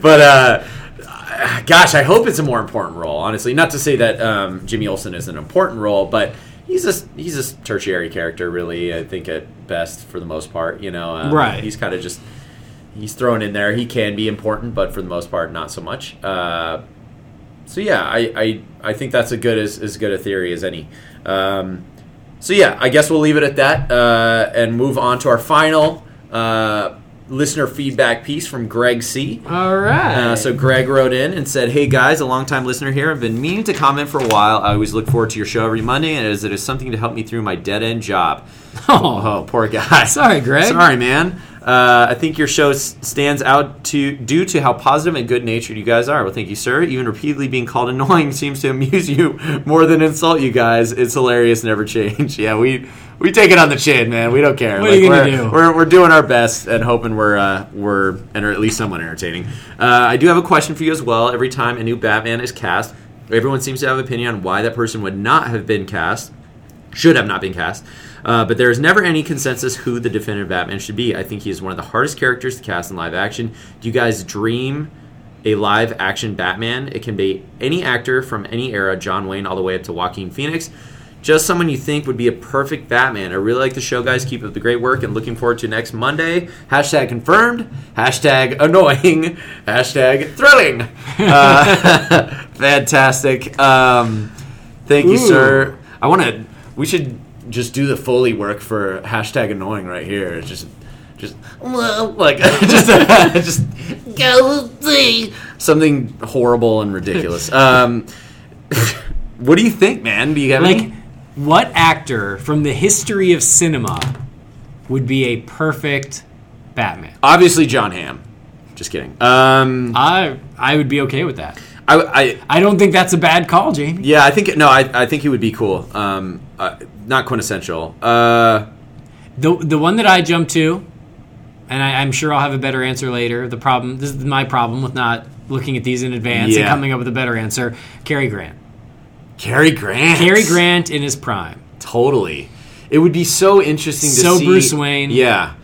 but uh, gosh, I hope it's a more important role. Honestly, not to say that um, Jimmy Olsen is an important role, but he's a he's a tertiary character, really. I think at best, for the most part. You know, um, Right. He's kind of just he's thrown in there. He can be important, but for the most part, not so much. Uh, so yeah, I, I I think that's a good as, as good a theory as any. Um, so yeah, I guess we'll leave it at that uh, and move on to our final uh, listener feedback piece from Greg C. All right. Uh, so Greg wrote in and said, "Hey guys, a longtime listener here. I've been meaning to comment for a while. I always look forward to your show every Monday, and as it is something to help me through my dead end job. Oh. oh, poor guy. Sorry, Greg. Sorry, man. Uh, I think your show s- stands out to due to how positive and good natured you guys are. Well, thank you, sir. Even repeatedly being called annoying seems to amuse you more than insult you guys. It's hilarious, never change. Yeah, we we take it on the chin, man. We don't care. What are you gonna we're, do? We're, we're doing our best and hoping we're uh, we're and or at least somewhat entertaining. Uh, I do have a question for you as well. Every time a new Batman is cast, everyone seems to have an opinion on why that person would not have been cast should have not been cast. Uh, but there is never any consensus who the definitive Batman should be. I think he is one of the hardest characters to cast in live action. Do you guys dream a live action Batman? It can be any actor from any era, John Wayne all the way up to Joaquin Phoenix. Just someone you think would be a perfect Batman. I really like the show, guys. Keep up the great work and looking forward to next Monday. Hashtag confirmed. Hashtag annoying. Hashtag thrilling. Uh, fantastic. Um, thank you, sir. I want to. We should just do the foley work for hashtag annoying right here. It's Just, just like just, just go see something horrible and ridiculous. Um, what do you think, man? Do you have like, any? What actor from the history of cinema would be a perfect Batman? Obviously, Jon Hamm. Just kidding. Um, I I would be okay with that. I, I I don't think that's a bad call, Jaime. yeah, I think no, I, I think he would be cool. Um, uh, not quintessential. Uh, The the one that I jumped to, and I, I'm sure I'll have a better answer later. The problem this is my problem with not looking at these in advance and coming up with a better answer. Cary Grant. Cary Grant. Cary Grant in his prime. Totally. It would be so interesting to So see. Bruce Wayne. Yeah.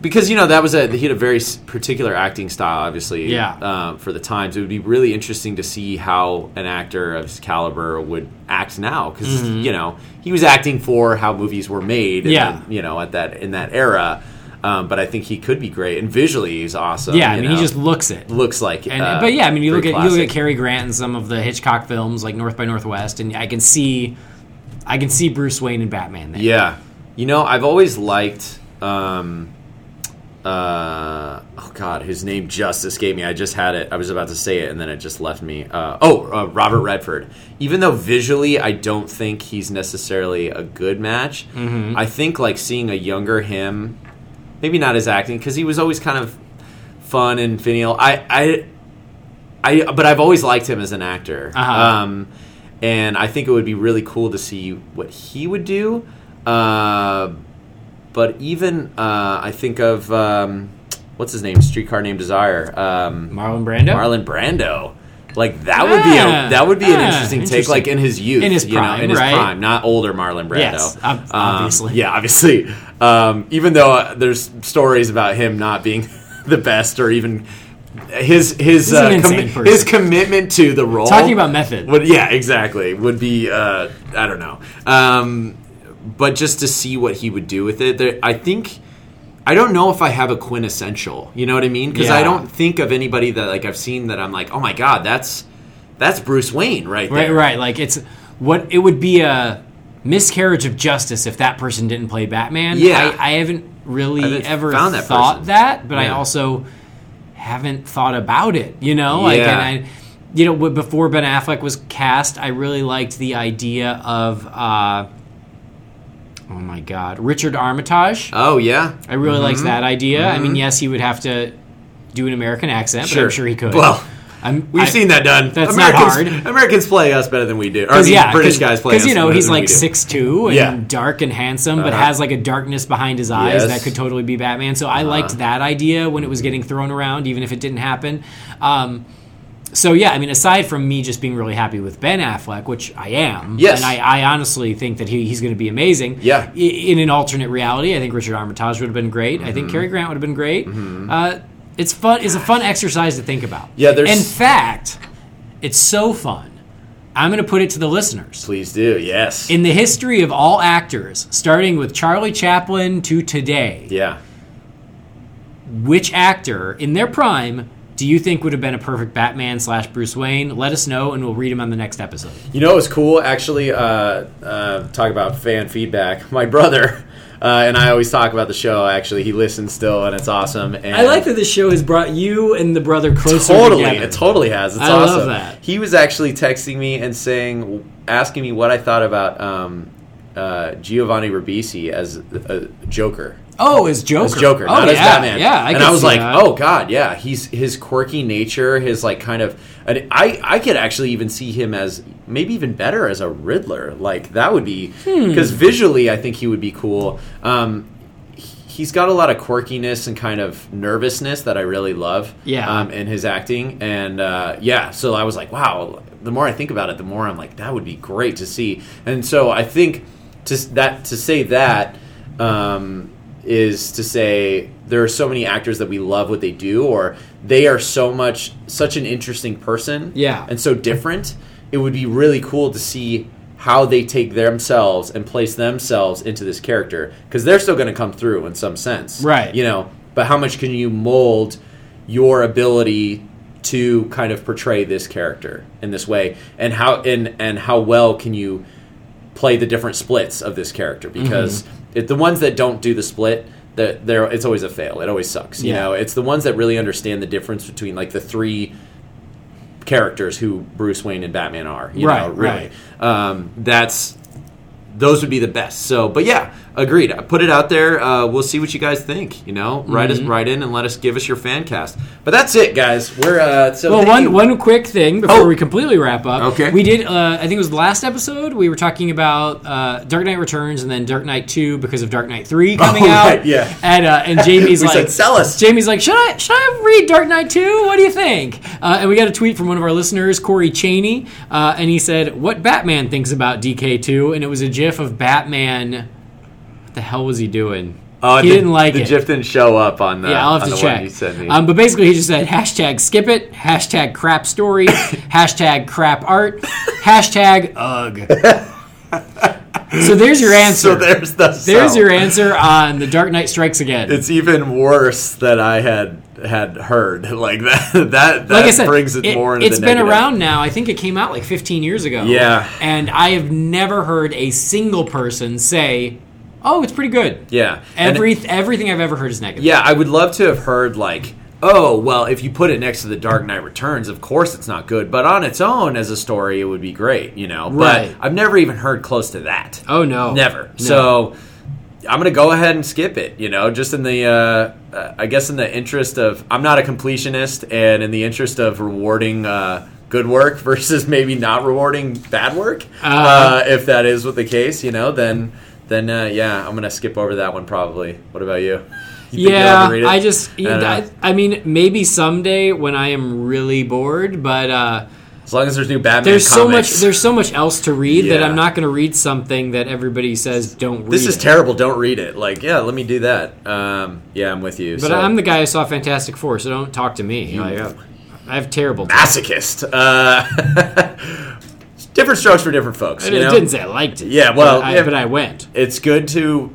Because you know that was a he had a very particular acting style, obviously. Yeah. Um, for the times, it would be really interesting to see how an actor of his caliber would act now, because you know he was acting for how movies were made. Mm-hmm. Yeah. then, you know at that in that era. Um, but I think he could be great, and visually he's awesome. Yeah, I mean know. he just looks it. looks like. And, uh, but yeah, I mean, you look at you look at. Cary Grant in some of the Hitchcock films, like North by Northwest, and I can see, I can see Bruce Wayne and Batman there. Yeah, you know, I've always liked. Um, uh, oh God, his name just escaped me. I just had it. I was about to say it, and then it just left me. Uh, oh, uh, Robert Redford. Even though visually, I don't think he's necessarily a good match. I think like seeing a younger him, maybe not his acting because he was always kind of fun and finial. I, I, I, but I've always liked him as an actor. Uh-huh. Um, and I think it would be really cool to see what he would do. Uh, but even uh, I think of um, what's his name, Streetcar Named Desire, um, Marlon Brando. Marlon Brando. Like that would be a that would be an Yeah, interesting, take, like in his youth, In his you know, prime, in his right? prime, not older Marlon Brando. Yes, ob- Um, obviously. yeah, obviously. Um, even though uh, there's stories about him not being the best, or even his his uh, person. his commitment to the role. Talking about method. Would, yeah, exactly. Would be uh, I don't know. Um, but just to see what he would do with it, there, I think I don't know if I have a quintessential. You know what I mean? Because I don't think of anybody that like I've seen that I'm like, oh my god, that's that's Bruce Wayne right there. right. right. Like it's what it would be a miscarriage of justice if that person didn't play Batman. Yeah. I, I haven't really I haven't ever found that thought person. that, but I also haven't thought about it. You know, like Yeah. and I, you know, before Ben Affleck was cast, I really liked the idea of. uh Oh my God, Richard Armitage. Oh yeah, I really liked that idea. I mean, yes, he would have to do an American accent, but I'm sure he could. Well, I'm, we've I- seen that done. That's not Americans, hard. Americans play us better than we do. Or I mean, yeah, British guys play us Because you know he's like six two and Yeah. dark and handsome, but Uh-huh. has like a darkness behind his eyes Yes. Uh-huh. that could totally be Batman. So I liked that idea when it was getting thrown around, even if it didn't happen. Um, so yeah, I mean, aside from me just being really happy with Ben Affleck, which I am, Yes. and I, I honestly think that he, he's going to be amazing. Yeah. I- in an alternate reality, I think Richard Armitage would have been great. I Mm-hmm. think Cary Grant would have been great. Uh, it's fun. It's a fun exercise to think about. Yeah, there's- In fact, it's so fun. I'm going to put it to the listeners. Please do. Yes. In the history of all actors, starting with Charlie Chaplin to today, yeah. which actor in their prime do you think would have been a perfect Batman slash Bruce Wayne? Let us know, and we'll read them on the next episode. You know, it was cool actually. Uh, uh, talk about fan feedback. My brother uh, and I always talk about the show. Actually, he listens still, and it's awesome. And I like that this show has brought you and the brother closer Totally, together. it totally has. It's I love awesome. that. He was actually texting me and saying, asking me what I thought about um, uh, Giovanni Ribisi as a Joker. Oh, as Joker. As Joker, oh, not yeah, as Batman. Yeah, I and I was like, that. oh god, yeah. He's his quirky nature, his like kind of. I I could actually even see him as maybe even better as a Riddler. Like that would be Hmm. because visually, I think he would be cool. Um, he's got a lot of quirkiness and kind of nervousness that I really love. Yeah. Um, in his acting, and uh, yeah, so I was like, wow. The more I think about it, the more I'm like, that would be great to see. And so I think to that to say that um, is to say there are so many actors that we love what they do, or they are so much such an interesting person, Yeah. and so different. It would be really cool to see how they take themselves and place themselves into this character because they're still going to come through in some sense, Right. You know, but how much can you mold your ability to kind of portray this character in this way, and how and and how well can you play the different splits of this character because Mm-hmm. It, the ones that don't do the split that there it's always a fail it always sucks you Yeah. know it's the ones that really understand the difference between like the three characters who Bruce Wayne and Batman are you Right, know really um, that's those would be the best. So, but yeah, agreed. I put it out there. Uh, we'll see what you guys think. You know, write Mm-hmm. us write in and let us give us your fan cast. But that's it, guys. We're uh, so Well, one you. one quick thing before Oh. we completely wrap up. Okay. we did. Uh, I think it was the last episode. We were talking about uh, Dark Knight Returns and then Dark Knight Two because of Dark Knight Three coming Oh, out. right, yeah. And uh, and Jaime's like, said, "Sell us." Jaime's like, should I should I read Dark Knight Two? What do you think? Uh, and we got a tweet from one of our listeners, Corey Cheney, uh, and he said, "What Batman thinks about DK Two? And it was a GIF of Batman. The hell was he doing? Oh, he the, didn't like the it. GIF didn't show up on the Yeah, I'll have to check. one you sent me. Um, but basically, he just said hashtag skip it, hashtag crap story, hashtag crap art, hashtag ugh. so there's your answer. so there's the There's your answer on The Dark Knight Strikes Again. It's even worse that I had had heard like that. That that like I said, brings it, more into the been negative. around now. I think it came out like 15 years ago. Yeah. And I have never heard a single person say, oh, it's pretty good. Yeah, And- Every, everything I've ever heard is negative. Yeah, I would love to have heard like, oh, well, if you put it next to The Dark Knight Returns, of course it's not good, but on its own as a story, it would be great, you know. Right. But I've never even heard close to that. Oh, no. Never. No. So I'm gonna go ahead and skip it. You know, just in the, uh, uh, I guess, in the interest of, I'm not a completionist, and in the interest of rewarding. Uh, Good work versus maybe not rewarding bad work. Uh-huh. Uh, if that is what the case, you know, then then uh, yeah, I'm gonna skip over that one probably. What about you? You Yeah? I just, I. I, I mean, maybe someday when I am really bored, but uh, as long as there's new Batman. there's so much, there's so much else to read that I'm not going to read something that everybody says don't read. This is it. terrible. Don't read it. Like, yeah, let me do that. Um, yeah, I'm with you. But so. I'm the guy who saw Fantastic Four, so don't talk to me. Like, uh, I have terrible. masochist. Uh, different strokes for different folks. I you know? didn't say I liked it. Yeah, well, but I, yeah. but I went. It's good to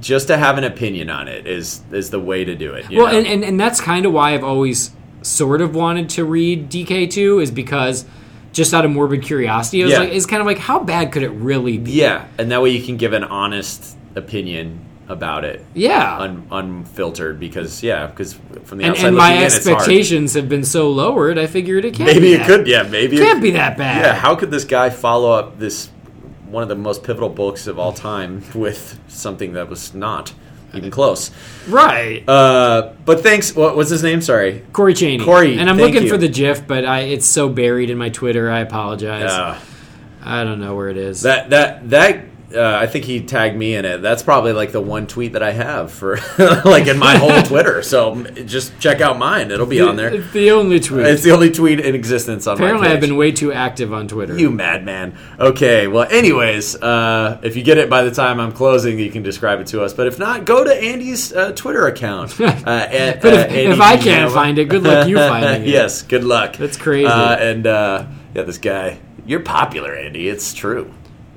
just to have an opinion on it is is the way to do it. you Well, know? and, and and that's kind of why I've always sort of wanted to read DK2 is because just out of morbid curiosity, I was Yeah. like, it's kind of like how bad could it really be? yeah, and that way you can give an honest opinion about it. Yeah. Un, unfiltered because yeah because from the and, outside and my in, expectations have been so lowered. I figured it can't. maybe be it that- could yeah maybe it Can't be that bad. Yeah, how could this guy follow up this one of the most pivotal books of all time with something that was not even close? right. Uh, but thanks. What was his name? Sorry. Corey Cheney. Corey, and I'm looking you. for the GIF, but I, it's so buried in my Twitter. I apologize. Uh, I don't know where it is. that that that. Uh, I think he tagged me in it. That's probably like the one tweet that I have for like in my whole Twitter. So just check out mine; it'll be on there. It's the only tweet. It's the only tweet in existence on Apparently, my page. I've been way too active on Twitter. You madman. Okay, well, anyways, uh, if you get it by the time I'm closing, you can describe it to us. But if not, go to Andy's uh, Twitter account. Uh, at, But if- uh, Andy if I can't Genova. find it, good luck you finding it. yes, good luck. That's crazy. Uh, and uh, yeah, this guy, you're popular, Andy. It's true.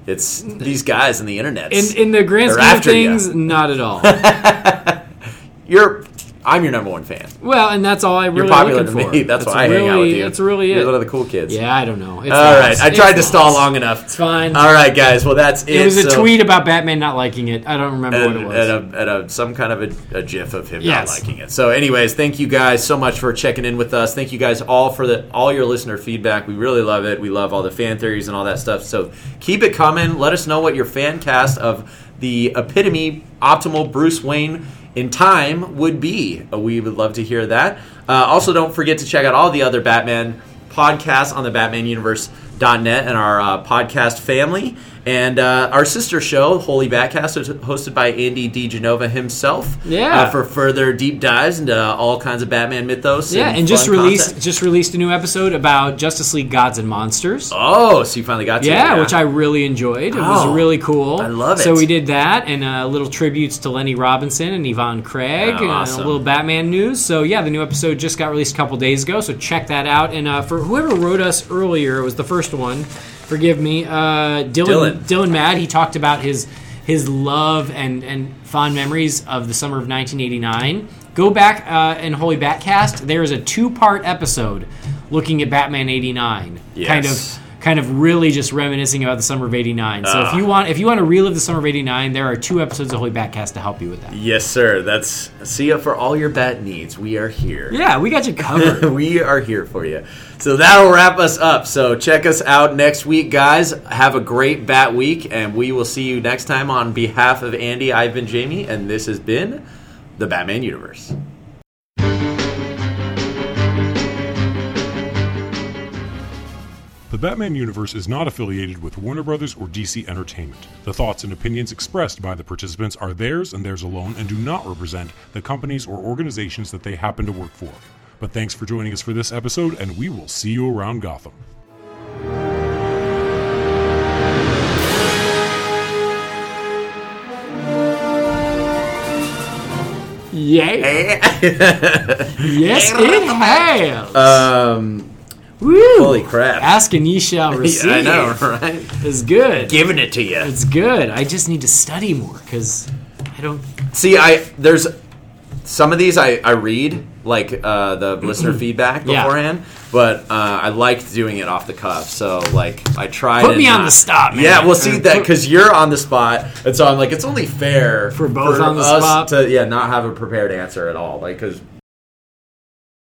It's these guys in the internet. in in the grand scheme of things, not at all. you're. I'm your number one fan. well, and that's all I really You're popular to for. me. That's, why I really, hang out with you. That's really You're it. one of the cool kids. Yeah, I don't know. It's All right. I tried to stall long enough. It's fine. All right, guys. Well, that's it. It was a So- tweet about Batman not liking it. I don't remember what it was. At, a, a, some kind of a, a gif of him Yes. not liking it. So, anyways, thank you guys so much for checking in with us. Thank you guys all for the all your listener feedback. We really love it. We love all the fan theories and all that stuff. So keep it coming. Let us know what your fan cast of the epitome optimal Bruce Wayne in time would be. Uh, We would love to hear that. Uh, also, don't forget to check out all the other Batman podcasts on the BatmanUniverse.net and our uh, podcast family. And uh, our sister show, Holy Batcast, is hosted by Andy D. Genova himself. Yeah. Uh, for further deep dives into all kinds of Batman mythos. yeah, and, and just released content. just released a new episode about Justice League Gods and Monsters. Oh, so you finally got to yeah, it. which I really enjoyed. It was Oh, really cool. I love it. So we did that, and uh, little tributes to Lenny Robinson and Yvonne Craig, Oh, and awesome. a little Batman news. So yeah, the new episode just got released a couple days ago. So check that out. And uh, for whoever wrote us earlier, it was the first one. Forgive me, uh, Dylan, Dylan. Dylan. Mad. He talked about his his love and and fond memories of the summer of 1989. Go back uh, in Holy Batcast. There is a two part episode looking at Batman 89. Yes. Kind of kind of really just reminiscing about the summer of '89. So if Ah. you want, if you want to relive the summer of '89, there are two episodes of Holy Batcast to help you with that. Yes, sir. That's see you for all your bat needs. We are here. Yeah, we got you covered. we are here for you. So that'll wrap us up. So check us out next week, guys. Have a great Bat Week, and we will see you next time. On behalf of Andy, I've been Jaime, and this has been the Batman Universe. The Batman universe is not affiliated with Warner Brothers or DC Entertainment. The thoughts and opinions expressed by the participants are theirs and theirs alone and do not represent the companies or organizations that they happen to work for. But thanks for joining us for this episode, and we will see you around Gotham. Yay! yes, it has. um, Woo! holy crap! Ask and ye shall receive. I know, right? It's good. Giving it to you. It's good. I just need to study more because I don't. See, I there's some of these I, I read like uh, the listener feedback Yeah. beforehand, but uh, I liked doing it off the cuff. So like I tried. Put me on the spot, man. Yeah, we'll see that because you're on the spot, and so I'm like, it's only fair For both on the us spot? to yeah not have a prepared answer at all. Like because